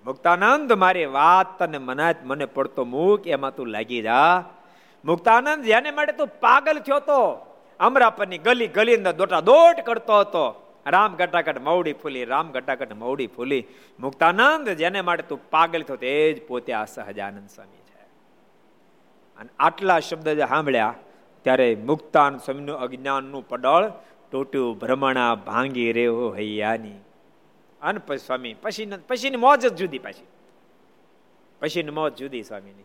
મુક્તાનંદ, મારી વાત તને મનાત મને પડતો મૂક, એમાં તું લાગી જા. મુક્તાનંદ, જેને માટે તું પાગલ થયો તો અમરાપરની ગલી ગલી અંદર દોટા દોટ કરતો હતો. રામ ગટાકટ મવડી ફૂલી, રામ ઘટાકટ મવડી ફૂલી. મુક્તાનંદ જેને માટે તું પાગલ થયો તે જ પોતે આ સહજાનંદ સ્વામી છે. અને આટલા શબ્દ જે સાંભળ્યા, ત્યારે મુક્તાન સ્વામીનું અજ્ઞાનનું પડળ તૂટ્યું, ભ્રમણા ભાંગી રેવો હૈયાની. અને પછી સ્વામી, પછી પછીની મોજ જ જુદી પાછી. પછીની મોજ જુદી સ્વામીની.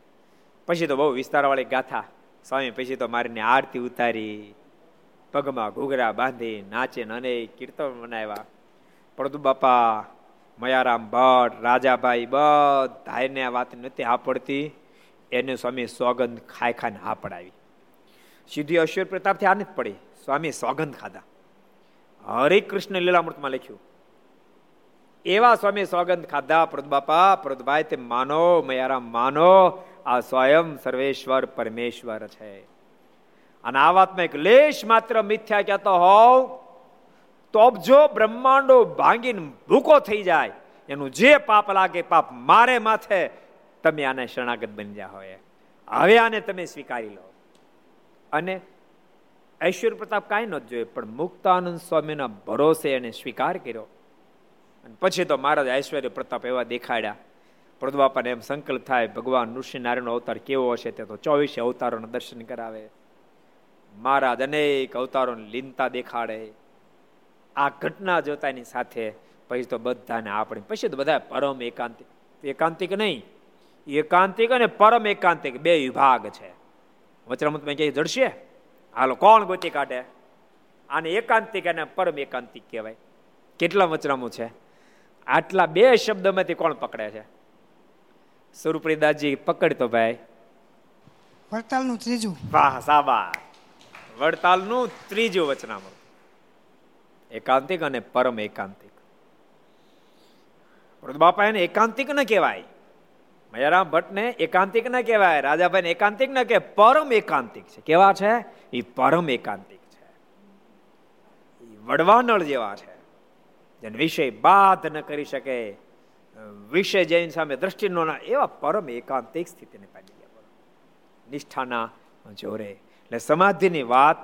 પછી તો બહુ વિસ્તારવાળી ગાથા. સ્વામી, પછી તો મારીને આરતી ઉતારી. પગમાં ઘૂઘરા બાંધી નાચે અને કીર્તન બનાવ્યા પડદુ બાપા મયારામ ભટ્ટ, રાજાભાઈ બધાને આ વાત નથી હા પડતી. એને સ્વામી સોગંદ ખાઈ ખાઈને હા પડાવી. સીધી અશ્વર પ્રતાપથી આ નથી પડી. સ્વામી સોગંદ ખાધા. હરે કૃષ્ણ લીલામૃતમાં લખ્યું, એવા સ્વામી સોગંદ ખાધા પ્રદબાપા પ્રદભાઈ તે માનો, મયારામ માનો, આ સ્વયં સર્વેશ્વર પરમેશ્વર છે. અને આ વાતમાં એક લેશ માત્ર મિથ્યા કહેતો હોવ, તો અબજો બ્રહ્માંડો ભાંગીને ભૂકો થઈ જાય, એનું જે પાપ લાગે પાપ મારે માથે, તમે આને શરણાગત બની જા હોય. હવે આને તમે સ્વીકારી લો. અને ઐશ્વર્ય પ્રતાપ કાંઈ ન જોઈએ પણ મુક્તાનંદ સ્વામીના ભરોસે એને સ્વીકાર કર્યો. અને પછી તો મહારાજ ઐશ્વર્ય પ્રતાપ એવા દેખાડ્યા. પ્રદવાપાને એમ સંકલ્પ થાય, ભગવાન નૃસિંહનારાયણનો અવતાર કેવો હશે તે તો ચોવીસે અવતારોના દર્શન કરાવે. મહારાજ અનેક અવતારોને લીનતા દેખાડે. આ ઘટના જોતાની સાથે પછી તો બધાને આપણે પછી તો બધા પરમ એકાંતિક એકાંતિક નહીં એકાંતિક અને પરમ એકાંતિક બે વિભાગ છે. વચરામૃતમાં ક્યાંય જડશે? હાલો કોણ ગોતી કાઢે? આને એકાંતિક અને પરમ એકાંતિક કહેવાય. કેટલા વચરામું છે? આટલા બે શબ્દમાંથી કોણ પકડે છે? સ્વરૂપરીદાસજી પકડતો ભાઈ. વડતાલનું ત્રીજું. વાહ સાબા વડતાલનું ત્રીજું વચનામૃત. એકાંતિક અને પરમ એકાંતિક. બાપા એને એકાંતિક ન કહેવાય. મયારામ ભટ્ટને એકાંતિક ન કહેવાય રાજાભાઈ એકાંતિક ન કે પરમ એકાંતિક છે. કેવા છે? એ પરમ એકાંતિક છે. વડવાનળ જેવા છે. જેને વિષય બાધ ન કરી શકે. વિષય જૈન સામે દ્રષ્ટિ ના એવા પરમ એકાંતિક સ્થિતિને પાડી ગયા નિષ્ઠાના જોરે એટલે સમાધિની વાત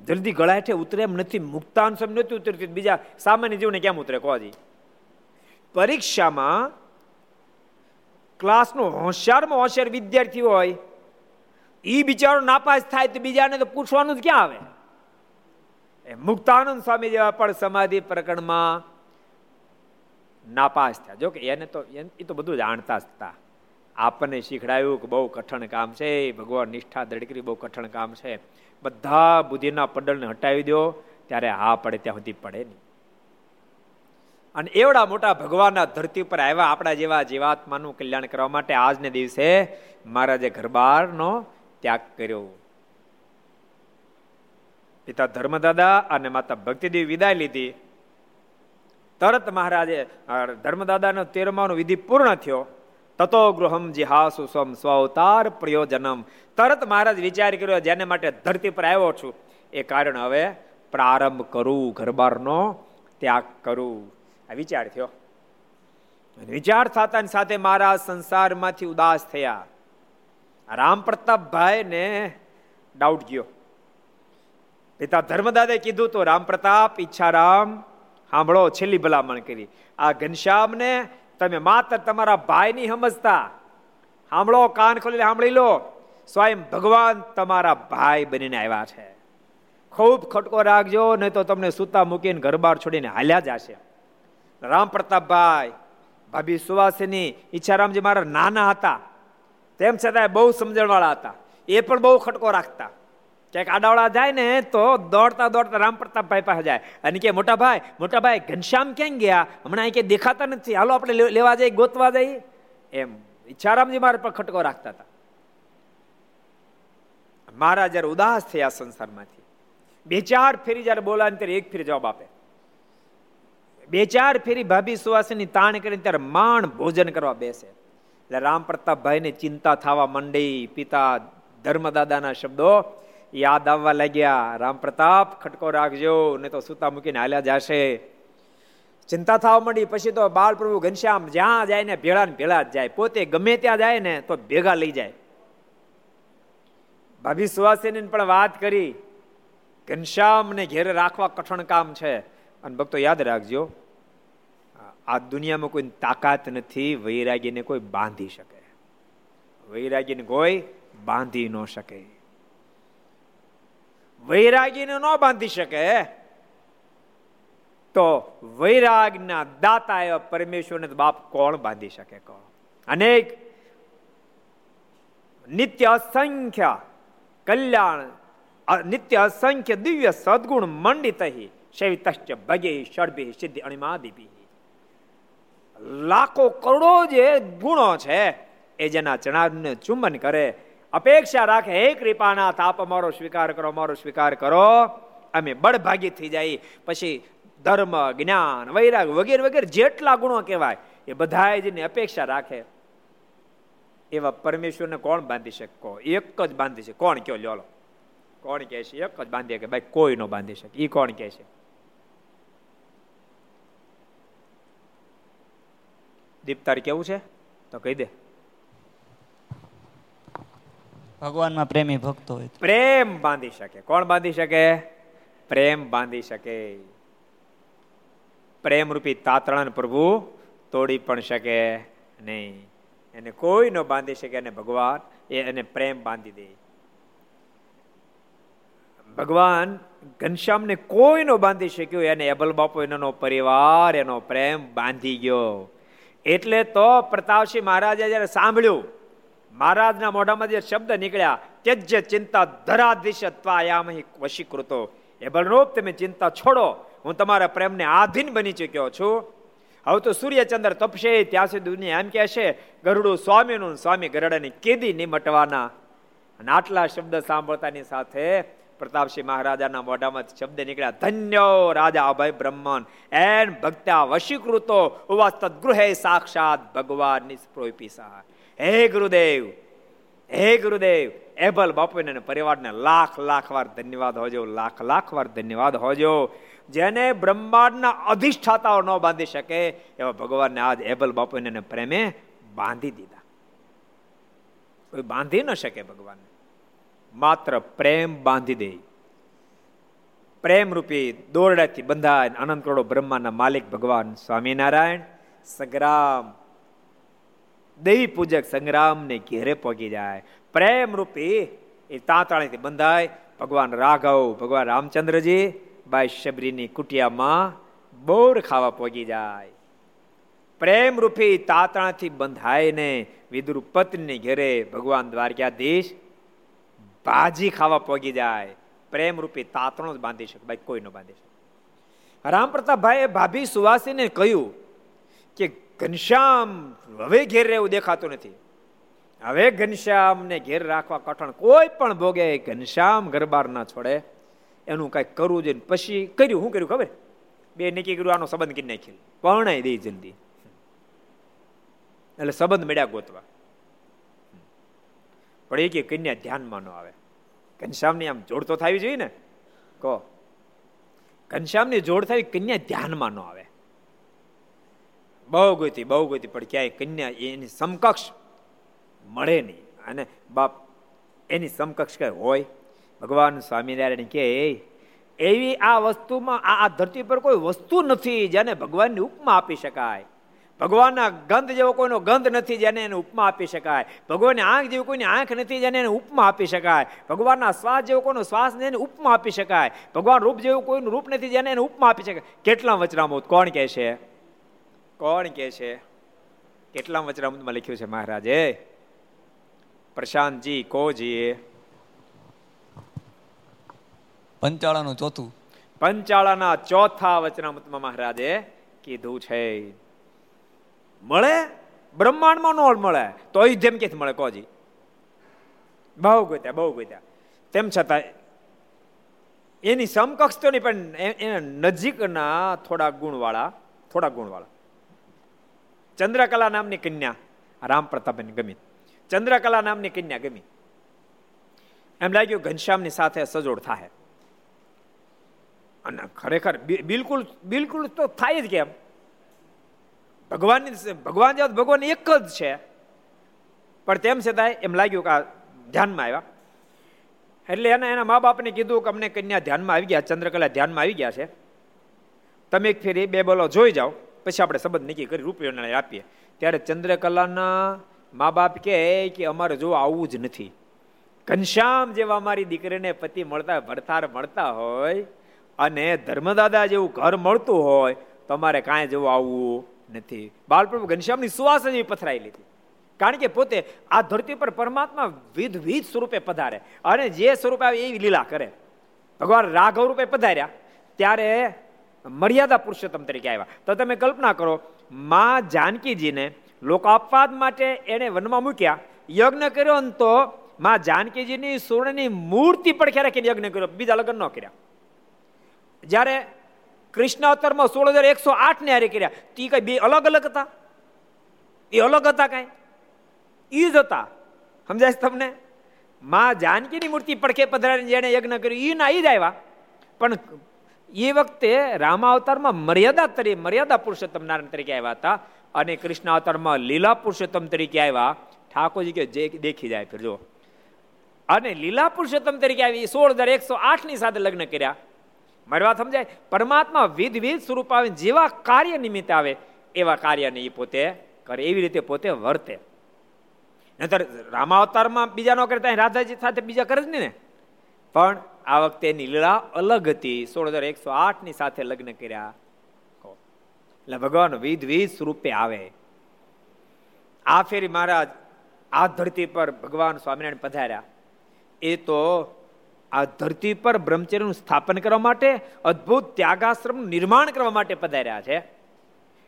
જલ્દી ગળાઠે ઉતરે એમ નથી, મુક્તાન સમ નથી ઉતરતી, બીજા સામાન્ય જીવને કેમ ઉતરે કોજી પરીક્ષામાં ક્લાસનો હોશિયારમાં હોશિયાર વિદ્યાર્થી હોય એ બિચારો નાપાસ થાય તો બીજાને તો પૂછવાનું જ ક્યાં આવે? એ મુક્તાનંદ સ્વામી જેવા પણ સમાધિ પ્રકરણમાં નાપાસ થયા. જો કે એને તો એ તો બધું જાણતા જ હતા. આપણને શીખડાયું કે બહુ કઠણ કામ છે, ભગવાન નિષ્ઠા દડકરી બહુ કઠણ કામ છે. બધા બુદ્ધિના પડલને હટાવી દો, ત્યારે હા પડે ત્યાં સુધી પડે નહીં. અને એવડા મોટા ભગવાનના ધરતી પર આવ્યા આપણા જેવા જીવાત્માનું કલ્યાણ કરવા માટે આજને દિવસે મહારાજે ઘરબારનો ત્યાગ કર્યો. પિતા ધર્મદાદા અને માતા ભક્તિદેવી વિદાય લીધી. તરત મહારાજે ધર્મદાદાનો તેરમાનો વિધિ પૂર્ણ થયો. તતો ગૃહમ જીહાસુ સ્વમ સ્વઅવતાર પ્રયોજનમ. તરત મહારાજ વિચાર કર્યો જેને માટે ધરતી પર આવ્યો છું, એ કારણ હવે પ્રારંભ કરું, ઘરબારનો ત્યાગ કરું. આ વિચાર થયો. વિચાર થતાની સાથે મારા સંસારમાંથી ઉદાસ થયા. રામ પ્રતાપભાઈ ને ડાઉટ ગયો. પિતા ધર્મદાદે કીધું તો રામ પ્રતાપ ઈચ્છારામ સાંભળો છેલ્લી ભલામણ કરી. આ ઘનશ્યામને તમે માત્ર તમારા ભાઈની સમજતા. સાંભળો કાન ખોલી સાંભળી લો. સ્વયં ભગવાન તમારા ભાઈ બનીને આવ્યા છે. ખૂબ ખટકો રાખજો, નહીં તો તમને સૂતા મૂકીને ઘર બહાર છોડીને હાલ્યા જશે. રામ પ્રતાપભાઈ, ભાભી સુવાસીની ઈચ્છારામજી મારા નાના હતા. તેમ છતાં બહુ સમજણવાળા હતા. એ પણ બહુ ખટકો રાખતા. ક્યાંક આડાવડા જાય ને તો દોડતા દોડતા રામ પ્રતાપભાઈ પાસે જાય. અને કે, મોટા ભાઈ મોટા ભાઈ, ઘનશ્યામ ક્યાં ગયા? હમણાં કે દેખાતા નથી. હાલો, આપણે લેવા જઈએ, ગોતવા જઈએ. એમ. ઈચ્છારામજી મારા પર ખટકો રાખતા હતા. મારા જયારે ઉદાસ થયા સંસારમાંથી. બે ચાર ફેરી જયારે બોલાવે ત્યારે એક ફેરી જવાબ આપે. બે ચાર ફેરી ભાભી સુવાસીની તાણ કરીને ત્યારે માણ ભોજન કરવા બેસે. એટલે રામ પ્રતાપભાઈને ચિંતા થવા માંડી. પિતા ધર્મદાદાના શબ્દો યાદ આવવા લાગ્યા, રામ પ્રતાપ, ખટકો રાખજો ને તો સૂતા મૂકીને હાલ્યા જશે. ચિંતા થવા માંડી, પછી તો બાળ પ્રભુ ઘનશ્યામ જ્યાં જાય ને ભેળા ભેળા જ જાય. પોતે ગમે ત્યાં જાય ને તો ભેગા લઈ જાય. ભાભી સુવાસીની પણ વાત કરી, ઘનશ્યામને ઘેરે રાખવા કઠણ કામ છે. અને ભક્તો, યાદ રાખજો, આ દુનિયામાં કોઈ તાકાત નથી, વૈરાગીને કોઈ બાંધી શકે. વૈરાગીને કોઈ બાંધી ન શકે. વૈરાગીને ન બાંધી શકે. તો વૈરાગના દાતા એવા પરમેશ્વરને બાપ કોણ બાંધી શકે કોણ અનેક નિત્ય અસંખ્ય કલ્યાણ નિત્ય અસંખ્ય દિવ્ય સદગુણ મંડિત શૈવિતશ્ચ ભગે ષડભે સિદ્ધિ અણિમાદિભી લાખો કરોડો જે ગુણો છે, એ જેના ચણાને ચુંબન કરે અપેક્ષા રાખે, હે કૃપાનાથ તાપ અમારો સ્વીકાર કરો, અમારો સ્વીકાર કરો. અમે બળભાગી થઈ જાય. પછી ધર્મ, જ્ઞાન, વૈરાગ વગેરે વગેરે જેટલા ગુણો કહેવાય, એ બધા જેની અપેક્ષા રાખે. એવા પરમેશ્વરને કોણ બાંધી શકો એક જ બાંધી છે. કોણ કયો? લ્યો કોણ કહે છે? એક જ બાંધીએ કે ભાઈ, કોઈ નો બાંધી શકે. એ કોણ કહે છે? દીપતાર કેવું છે? તો કહી દે. ભગવાનમાં પ્રેમી ભક્તો હોય પ્રેમ બાંધી શકે. કોણ બાંધી શકે? પ્રેમ બાંધી શકે. પ્રેમ રૂપી તાતણા પ્રભુ તોડી પણ શકે નહીં. એને કોઈ ન બાંધી શકે અને ભગવાન એ એને પ્રેમ બાંધી દે. ભગવાન ઘનશ્યામને કોઈ નો બાંધી શક્યો, એને એબલ બાપુ એનો પરિવાર, એનો પ્રેમ બાંધી ગયો. એટલે તો પ્રતાપસિંહ મહારાજે જયારે સાંભળ્યું મહારાજના મોઢામાં જે શબ્દ નીકળ્યા, ત્યજ્ય ચિંતા ધરાધિશત્વાયામહી વશીકૃતો. એ બળરૂપ તમે ચિંતા છોડો, હું તમારા પ્રેમને આધીન બની ચૂક્યો છું. હવે તો સૂર્યચંદ્ર તપશે, ત્યાં સુધી દુનિયા એમ કહેશે, ગરુડું સ્વામીનું સ્વામી ગરડાની કેદી નિમટવાના. અને આટલા શબ્દ સાંભળતાની સાથે પ્રતાપસિંહ મહારાજાના મોઢામાં શબ્દ નીકળ્યા, ધન્ય રાજા અભય બ્રહ્મન, એન ભક્ત્યા વશીકૃતો ઉવા તદગૃહે સાક્ષાત ભગવાન નિસ્પ્રોપી સહાય. હે ગુરુદેવ હે ગુરુદેવ. એબલ બાપુને પરિવારને લાખ લાખ વાર ધન્યવાદ હોજો, લાખ લાખ વાર ધન્યવાદ હોજો. જેને બ્રહ્માંડના અધિષ્ઠાતાઓ ન બાંધી શકે, એવા ભગવાનને આજ એબલ બાપુને પ્રેમે બાંધી દીધા. કોઈ બાંધી ન શકે ભગવાનને. માત્ર પ્રેમ બાંધી દે. પ્રેમ રૂપી દોરડાથી બંધાય અનંત કરોડો બ્રહ્માના માલિક ભગવાન સ્વામિનારાયણ, સંગ્રામ દેવી પૂજક સંગ્રામને ઘેરે પહોંચી જાય. પ્રેમ રૂપી એ તાંતાળીથી બંધાય. ભગવાન રાઘવ, ભગવાન રામચંદ્રજી બાઈ શબરીની કુટિયામાં બોર ખાવા પહોંચી જાય. પ્રેમ રૂપી તાતણાથી બંધાઈને વિદુર પત્ની ઘેરે ભગવાન દ્વારકાધીશ ભાજી ખાવા પોગી જાય. પ્રેમ રૂપી તાતણો જ બાંધી શકે ભાઈ કોઈ ન બાંધી શકે. રામ પ્રતાપભાઈએ ભાભી સુવાસીને કહ્યું કે ઘનશ્યામ. હવે ઘેર રહેવું દેખાતું નથી. હવે ઘનશ્યામ ને ઘેર રાખવા કઠણ કોઈ પણ ભોગે ઘનશ્યામ ઘરબાર ના છોડે. એનું કઈ કરવું જોઈએ પછી કર્યું, શું કર્યું ખબર? બે નક્કી કર્યું, આનો સંબંધ કરી નાખી પરણાઈ દઈ જલ્દી. એટલે સંબંધ મળ્યા ગોતવા. પણ એ કે કન્યા ધ્યાનમાં ન આવે. ઘનશ્યામની આમ જોડતો થવી જોઈએ ને? કહો. ઘનશ્યામની જોડ થાય કન્યા ધ્યાનમાં ન આવે. બહુ ગોતી બહુ ગોતી પણ ક્યાંય કન્યા એની સમકક્ષ મળે નહીં. અને બાપ એની સમકક્ષ કઈ હોય? ભગવાન સ્વામિનારાયણ કે એવી આ વસ્તુમાં, આ ધરતી પર કોઈ વસ્તુ નથી જેને ભગવાનની ઉપમા આપી શકાય. ભગવાનના ગંધ જેવો કોઈનો ગંધ નથી જેને એને ઉપમા આપી શકાય. ભગવાનની આંખ જેવી કોઈની આંખ નથી જેને એને ઉપમા આપી શકાય. ભગવાનના શ્વાસ જેવો કોઈનો શ્વાસ એને ઉપમા આપી શકાય. ભગવાન રૂપ જેવું કોઈનું રૂપ નથી જેને એને ઉપમા આપી શકાય. કેટલા વચરામૃત કોણ કહે છે? કોણ કે છે? કેટલા વચરામૃતમાં લખ્યું છે મહારાજે? પ્રશાંતજી કોજીએ. પંચાળાનું ચોથું. પંચાળાના ચોથા વચનામૃતમાં મહારાજે કીધું છે. મળે? બ્રહ્માંડમાં ન મળે. તો જેમ કે મળે કોજી. બહુ ગોત્યા બહુ ગોત્યા. તેમ છતાં એની સમકક્ષ તો નહીં પણ એના નજીકના થોડા ગુણવાળા થોડા ગુણવાળા. ચંદ્રકલા નામની કન્યા રામ પ્રતાપની ગમી. ચંદ્રકલા નામની કન્યા ગમી. એમ લાગ્યું ઘનશ્યામની સાથે સજોડ થાય અને ખરેખર બિલકુલ બિલકુલ તો થાય જ કેમ? ભગવાનની ભગવાન જેવા ભગવાન એક જ છે. પણ તેમ છતાંય એમ લાગ્યું કે આ ધ્યાનમાં આવ્યા. એટલે એને, એના મા બાપને કીધું કે અમને કન્યા ધ્યાનમાં આવી ગયા, ચંદ્રકલા ધ્યાનમાં આવી ગયા છે. તમે એક ફેરી બે બોલો જોઈ જાઓ. પછી આપણે સંબંધ નક્કી કરી રૂપિયો આપીએ. ત્યારે ચંદ્રકલાના મા બાપ કહે કે અમારે જો આવવું જ નથી. ઘનશ્યામ જેવા અમારી દીકરીને પતિ મળતા ભરતાર મળતા હોય અને ધર્મદાદા જેવું ઘર મળતું હોય, તો અમારે કાંઈ જેવું આવવું નથી. બાલપ્રભુ ઘનશ્યામની સુવાસ જ પથરાયેલી લીધી. કારણ કે પોતે આ ધરતી પર પરમાત્મા વિધ વિધ સ્વરૂપે પધારે. અને જે સ્વરૂપે આવે એવી લીલા કરે. ભગવાન રાઘવ રૂપે પધાર્યા. ત્યારે મર્યાદા પુરુષોત્તમ તરીકે આવ્યા. તો તમે કલ્પના કરો, માં જાનકીજીને લોકાપવાદ માટે એને વનમાં મૂક્યા, યજ્ઞ કર્યો ને તો માં જાનકીજીની સુવર્ણની મૂર્તિ પણ ક્યારે યજ્ઞ કર્યો, બીજા લગ્ન ન કર્યા. જ્યારે કૃષ્ણ સોળ હજાર એકસો આઠ ને હારે કર્યા, તે કઈ બે અલગ અલગ હતા? એ અલગ હતા કઈ? એ જ હતા. સમજાય તમને? માં જાનકીની મૂર્તિ પડખે પધરાવીને જેને યજ્ઞ કર્યું એ ના એ જ આવ્યા. પણ એ વખતે રામા અવતારમાં મર્યાદા તરીકે મર્યાદા પુરુષોત્તમ નારાયણ તરીકે આવ્યા હતા અને કૃષ્ણ અવતારમાં લીલા પુરુષોત્તમ તરીકે આવ્યા. ઠાકોરજી કે જે દેખી જાય ફિર જો. અને લીલા પુરુષોત્તમ તરીકે આવી સોળ હજાર એકસો આઠની સાથે લગ્ન કર્યા. મારી વાત સમજાય? પરમાત્મા વિધ વિધ સ્વરૂપ આવે જેવા કાર્ય નિમિત્તે આવે, એવા કાર્યને એ પોતે કરે, એવી રીતે પોતે વર્તે. નહીતર રામાવતારમાં બીજા ન કરતા રાધાજી સાથે બીજા કરે જ ને. પણ આ વખતે લીલા અલગ હતી. સોળ હજાર એકસો આઠની સાથે લગ્ન કર્યા. એટલે ભગવાન વિધ વિધ સ્વરૂપે આવે. આ ફેરી મહારાજ આ ધરતી પર ભગવાન સ્વામિનારાયણ પધાર્યા. એ તો આ ધરતી પર બ્રહ્મચર્યનું સ્થાપન કરવા માટે, અદ્ભુત ત્યાગાશ્રમનું નિર્માણ કરવા માટે પધાર્યા છે.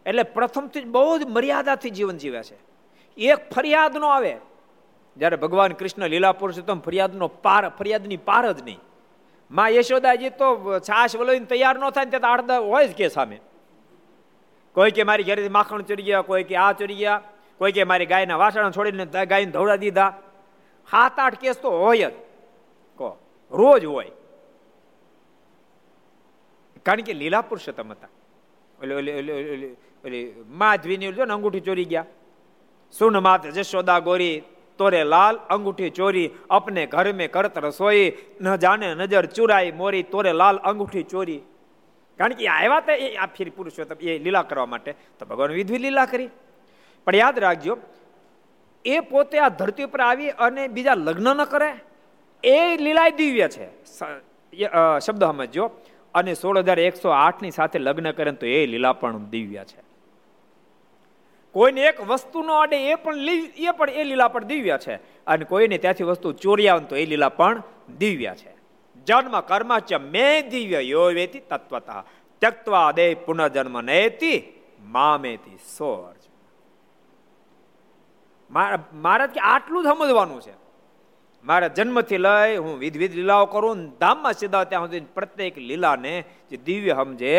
એટલે પ્રથમથી જ બહુ જ મર્યાદાથી જીવન જીવ્યા છે. એક ફરિયાદ નો આવે. જ્યારે ભગવાન કૃષ્ણ લીલા પુરુષોત્તમ ફરિયાદનો પાર, ફરિયાદની પાર જ નહીં. માં યશોદાજી તો છાશ વલોઈને તૈયાર ન થાય ને ત્યાં અડધા હોય જ કે સામે. કોઈ કે મારી ઘરેથી માખણ ચોરી ગયા, કોઈ કે આ ચોરી ગયા, કોઈ કે મારી ગાયના વાસણ છોડીને ગાયને ધોડા દીધા. સાત આઠ કેસ તો હોય જ. રોજ હોય. કારણ કે લીલા પુરુષોત્તમ હતા. ઓલી ઓલી ઓલી ઓલી માધવીની જો ને અંગૂઠી ચોરી ગયા. સુન માત જશોદા ગોરી. તોરે લાલ અંગૂઠી ચોરી અપને ઘર મેં કરત રસોઈ, ન જાને નજર ચુરાઈ મોરી, તોરે લાલ અંગૂઠી ચોરી. કારણ કે આવ્યા તો એ આ ફીર પુરુષોત્તમ એ લીલા કરવા માટે. તો ભગવાન વિધવી લીલા કરી. પણ યાદ રાખજો, એ પોતે આ ધરતી ઉપર આવી અને બીજા લગ્ન ન કરે. એ લીલા દિવ્ય છે. શબ્દ સમજો અને સોળ હજાર એકસો આઠની સાથે લગ્ન કરે તો એ લીલા પણ દિવ્ય છે. કોઈને એક વસ્તુ નો અડે એ પણ એ પણ એ લીલા પણ દિવ્ય છે. અને કોઈને ત્યાંથી વસ્તુ ચોરી આવે તો એ લીલા પણ દિવ્ય છે. જન્મ કર્મ ચ મે દિવ્ય યો વેતી તત્વત. ત્યક્વા દે પુનર્જન્મ નેતી મામેતી સોર મારા કે આટલું જ સમજવાનું છે. મારા જન્મથી લઈ હું વિધ વિધ લીલાઓ કરું ધામમાં સીધા ત્યાં સુધી પ્રત્યેક લીલાને જે દિવ્ય સમજે,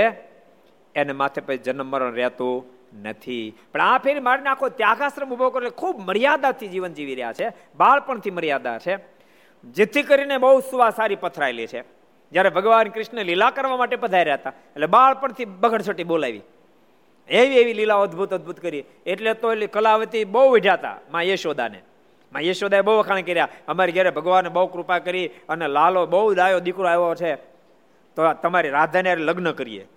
એને માથે પછી જન્મ મરણ રહેતું નથી. પણ આ ફેરી મારી આખો ત્યાગાશ્રમ ઊભો કરે ખૂબ મર્યાદાથી જીવન જીવી રહ્યા છે. બાળપણથી મર્યાદા છે. જેથી કરીને બહુ સુવા સારી પથરાયેલી છે. જ્યારે ભગવાન કૃષ્ણ લીલા કરવા માટે પધાર્યા હતા. એટલે બાળપણથી બગડછટી બોલાવી. એવી એવી લીલા અદભુત અદભુત કરી. એટલે તો એટલે કલાવતી બહુ વિઢાતા માં યશોદાને. માં યશોદાએ બહુ વખાણ કર્યા. અમારી ઘરે ભગવાને બહુ કૃપા કરી અને લાલો બહુ દાયો દીકરો આવ્યો છે. તો તમારી રાધાને લગ્ન કરીએ.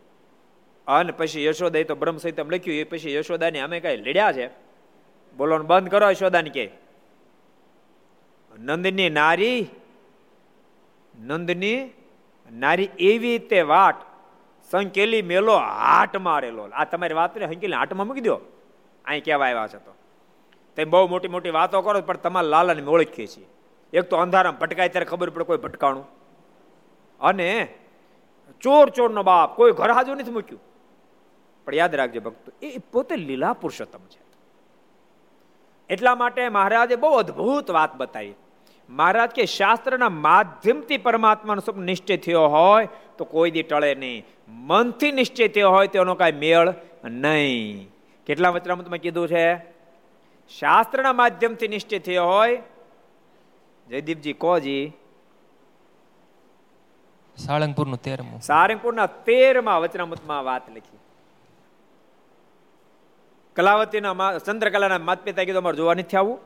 અને પછી યશોદાએ તો બ્રહ્મ સહિતમ લખ્યું, એ પછી યશોદાને અમે કઈ લડ્યા છે? બોલો બંધ કરો યશોદાને કે. નંદની નારી નંદની નારી એવી તે વાટ, સંકેલી મેલો, હાટ મારેલો. આ તમારી વાત ને સંકેલી હાટમાં મૂકી દો અહીં કેવા આવ્યા છે તો. તમે બહુ મોટી મોટી વાતો કરો, પણ તમારા લાલાને ઓળખીએ છીએ. એક તો અંધારામાં ભટકાય ત્યારે ખબર પડે કોઈ ભટકાણું. અને ચોર ચોરનો બાપ, કોઈ ઘર હાજુ નથી મૂક્યું. પણ યાદ રાખજો ભક્તો એ પોતે લીલા પુરુષોત્તમ છે. એટલા માટે મહારાજે બહુ અદ્ભુત વાત બતાવી. મહારાજ કે શાસ્ત્રના માધ્યમથી પરમાત્માનો સ્વપ્ન નિશ્ચય થયો હોય તો કોઈ દી ટળે નહીં. મનથી નિશ્ચય થયો હોય તેનો કાંઈ મેળ નહીં. કેટલા વચનામતમાં કીધું છે? શાસ્ત્રના માધ્યમથી નિશ્ચય થયો હોય જયદીપજી કોજી સાળંગપુરનું તેરમું. સારંગપુરના તેરમાં વચનામૃતમાં વાત લખી. કલાવતીના ચંદ્રકલાના માત પિતા કીધું, અમારે જોવા નથી આવું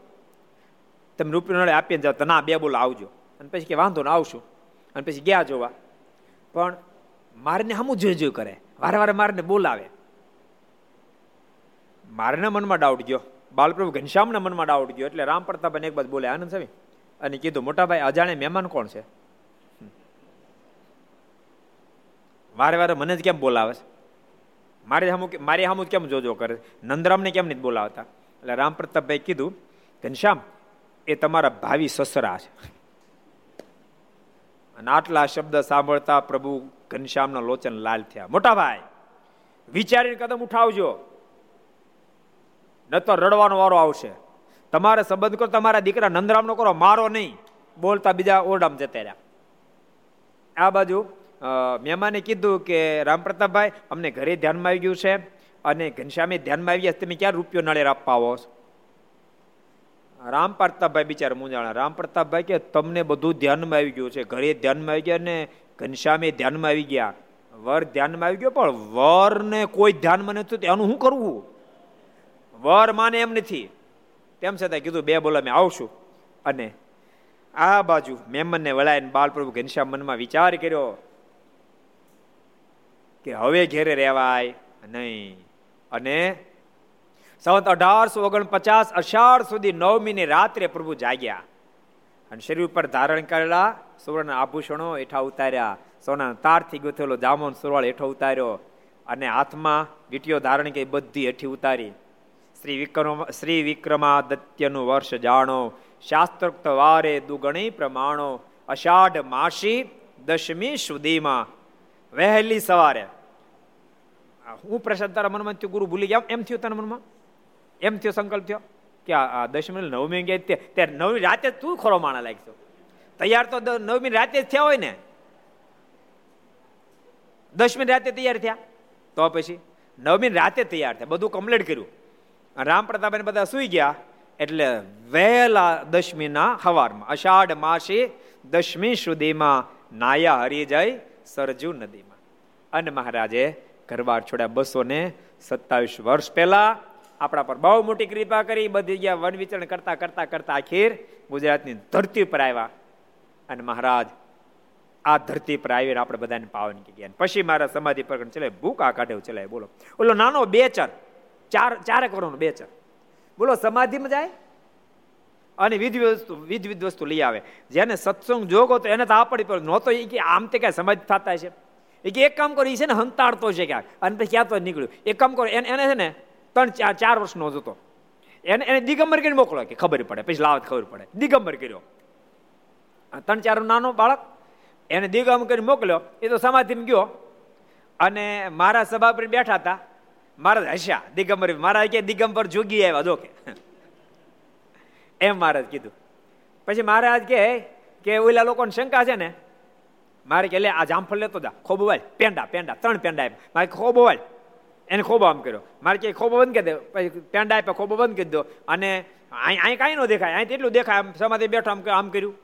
તમે રૂપિયો આપીને જાઓ ના, બે બોલ આવજો. અને પછી કે, વાંધો ને, આવશું. અને પછી ગયા જોવા. પણ મારને હમું જોઈ જોઈ કરે, વારે વારે મારને બોલાવે. મારના મનમાં ડાઉટ ગયો. બાલપ્રભુ ઘનશ્યામના મનમાં ડાઉટ ગયો. એટલે રામ પ્રતાપને એક બાદ બોલે આનંદ સ્વામી અને કીધું, મોટાભાઈ, અજાણે મહેમાન કોણ છે? વારે વારે મને જ કેમ બોલાવે છે? મારે સામું મારી સામું કેમ જોજો કરે? નંદરામને કેમ નથી બોલાવતા? એટલે રામ પ્રતાપભાઈ કીધું ઘનશ્યામ એ તમારા ભાવિ સસરા છે. અને આટલા શબ્દ સાંભળતા પ્રભુ ઘનશ્યામના લોચન લાલ થયા. મોટા ભાઈ, વિચારીને કદમ ઉઠાવજો. ન તો રડવાનો વારો આવશે. તમારે સંબંધ કરો, તમારા દીકરા નંદરામનો કરો, મારો નહીં. બોલતા બીજા ઓરડામાં જતા રહ્યા. આ બાજુ મહેમાને કીધું કે, રામ પ્રતાપભાઈ, અમને ઘરે ધ્યાનમાં આવી ગયું છે અને ઘનશ્યામે ધ્યાનમાં આવી ગયા તમે ક્યાં રૂપિયો નળેર આપવા આવો રામ પ્રતાપભાઈ, બિચારા મુંજાણા રામ પ્રતાપભાઈ કે, તમને બધું ધ્યાનમાં આવી ગયું છે, ઘરે ધ્યાનમાં આવી ગયા ને ઘનશ્યામે ધ્યાનમાં આવી ગયા. વર ધ્યાનમાં આવી ગયો, પણ વરને કોઈ ધ્યાનમાં નથી એનું શું કરવું? વર માને એમ નથી. તેમ છતાં કીધું, બે બોલા, મેં આવશું. અને આ બાજુ મેમનને વળાઈને બાલપ્રભુ ઘનશ્યામ મનમાં વિચાર કર્યો કે હવે ઘેરે રહેવાય નહીં. અને સંવત અઢારસો ઓગણપચાસ અષાઢ સુધી નવમીની રાત્રે પ્રભુ જાગ્યા. અને શરીર ઉપર ધારણ કરેલા સુવર્ણ આભૂષણો હેઠા ઉતાર્યા. સોના તારથી ગોથેલો જામોન સુરવાળ હેઠો ઉતાર્યો. અને હાથમાં વીટીઓ ધારણ કરી બધી હેઠી ઉતારી. શ્રી વિક્રમ, શ્રી વિક્રમાદત્યનું વર્ષ જાણો. શાસ્ત્રોક્ત વારે દુગણી પ્રમાણો. અષાઢ માસી દશમી સુધીમાં વહેલી સવારે. હું પ્રસાદ તારા મનમાં થયું, ગુરુ ભૂલી ગયા. એમ થયું તારા મનમાં? એમ થયો સંકલ્પ થયો? કે આ દશમી નવમી ગયા ત્યારે નવમી રાતે તું ખરો માણા લાગશો તૈયાર તો નવમી રાતે જ થયા હોય ને? દશમી રાતે તૈયાર થયા? તો પછી નવમી રાતે તૈયાર થયા. બધું કમ્પ્લીટ કર્યું. રામ પ્રતાપ બધા સુઈ ગયા. એટલે વહેલા દશમીના હવારમાં, અષાઢ માસી દશમી સુધીમાં નાયા હરી જાય સરજુ નદીમાં. અને મહારાજે ઘરબાર છોડ્યા બસો ને સત્તાવીસ વર્ષ પહેલા આપણા પર બહુ મોટી કૃપા કરી, બધી ગયા વન વિચરણ કરતા કરતા કરતા આખીર ગુજરાતની ધરતી પર આવ્યા. અને મહારાજ, આ ધરતી પર આવીને આપણે બધાને પાવન ગયા. પછી મારા સમાધિ પર ભૂખ આ કાઢે ચલાય, બોલો. ઓલો નાનો બેચર, ચાર ચારેક વર્ષનો બેચર. બોલો, સમાધિમાં જાય? અને વિધ વસ્તુ, વિધ વિધ વસ્તુ લઈ આવે. જેને સત્સંગ જોગો તો એને તો આ પડી પડે નહોતો એ કે આમ તે કાંઈ સમાધિ થતા છે. એ કે એક કામ કરો એ છે ને હંતાડતો છે ક્યાંક. અને પછી ક્યાં તો નીકળ્યું. એક કામ કરો, એને એને છે ને ત્રણ, ચાર ચાર વર્ષનો જ હતો એને એને દિગંબર કરીને મોકલો કે ખબર પડે, પછી લાવત ખબર પડે. દિગંબર કર્યો. ત્રણ, ચાર નાનો બાળક, એને દિગમ કરી મોકલ્યો. એ તો સમાધિમાં ગયો. અને મારા સભા પર બેઠા હતા. મહારાજ હસ્યા, દિગંબર. મહારાજ કે દિગંબર જોગી આવ્યા, જો કે. એમ મહારાજ કીધું. પછી મહારાજ કે કે ઓલા લોકોને શંકા છે ને? મારે કે લે, આ જામફળ લેતો જા. ખોબો વાળ પેંડા પેંડા, ત્રણ પેંડા આપ્યા. મારે ખોબો વાય એને ખોબો આમ કર્યો. મારે કે ખોબો બંધ કરી દે. પછી પેંડા આપ્યા, ખોબો બંધ કરી દો. અને અહીં અહીં કાંઈ ન દેખાય. અહીં એટલું દેખાય. આમ સમાધિ બેઠો આમ આમ કર્યું.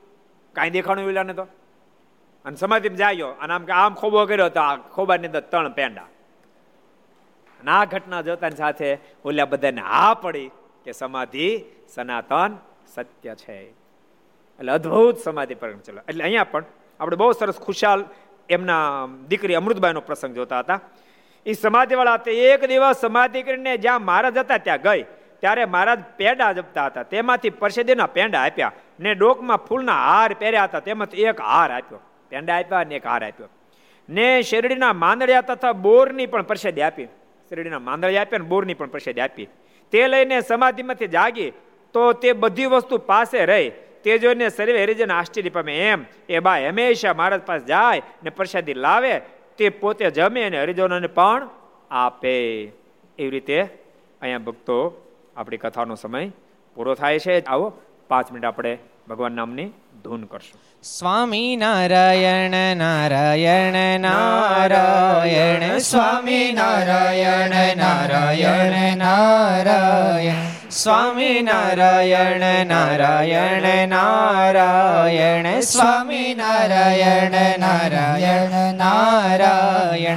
કાંઈ દેખાણું ઓલાને તો? અને સમાધિમાં જાયો. અને આમ કે, આમ ખોબો કર્યો તો આ ખોબાની અંદર ત્રણ પેંડા. અને આ ઘટના જોતાની સાથે ઓલા બધાને હા પડી. કે સમાધિ સનાતન સત્ય છે. એટલે અદ્ભુત સમાધિ પ્રકરણ ચલો. એટલે અહીંયા પણ આપણે બહુ સરસ ખુશાલ એમના દીકરી અમૃતબાઈનો પ્રસંગ જોતા હતા. એ સમાધિવાળા તે એક દિવસ સમાધિ કરીને જ્યાં મહારાજ હતા ત્યાં ગઈ. ત્યારે મહારાજ પેંડા જપતા હતા. તેમાંથી પરસેદીના પેંડા આપ્યા ને ડોકમાં ફૂલના હાર પહેર્યા હતા. તેમાંથી એક હાર આપ્યો. પેંડા આપ્યા ને એક હાર આપ્યો. ને શેરડીના માંદળિયા તથા બોરની પણ પરસેદી આપી. શેરડીના માંદળિયા આપ્યા ને બોરની પણ પરસેદી આપી. તે લઈને સમાધિમાંથી જાગી, તો તે બધી વસ્તુ પાસે રહી. તે જોઈને સર્વે હરિજન આશ્ચર્ય પામે, એમ, એ બા હંમેશા મહારાજ પાસે જાય ને પ્રસાદી લાવે, તે પોતે જમે અને હરિજનોને પણ આપે. એવી રીતે અહીંયા ભક્તો આપણી કથાનો સમય પૂરો થાય છે. આવો, પાંચ મિનિટ આપણે ભગવાન નામની ધૂન કરશું. સ્વામી નારાયણ નારાયણ નારાયણ, સ્વામી નારાયણ નારાયણ નારાયણ. સ્વામી નારાયણ નારાયણ નારાયણ. સ્વામી નારાયણ નારાયણ નારાયણ.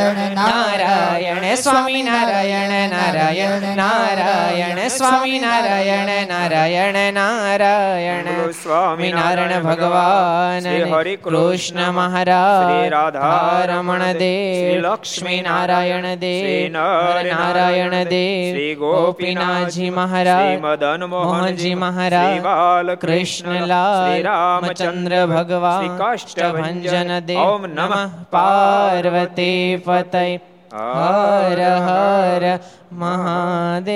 નારાયણ સ્વામી નારાયણ નારાયણ નારાયણ સ્વામી નારાયણ નારાયણ નારાયણ સ્વામી નારાયણ નારાયણ નારાયણ સ્વામી નારાયણ ભગવાન હરે કૃષ્ણ મહારાજ રાધા રમણ દેવ લક્ષ્મી નારાયણ દેવ નારાયણ દેવ શ્રી ગોપીનાથજી મહારાજ મદન મોહનજી મહારાજ બાલ કૃષ્ણલાલ રામચંદ્ર, ભગવાન શ્રી ભંજન દેવ ઓમ નમઃ પાર્વતી ફતય હર હર મહાદેવ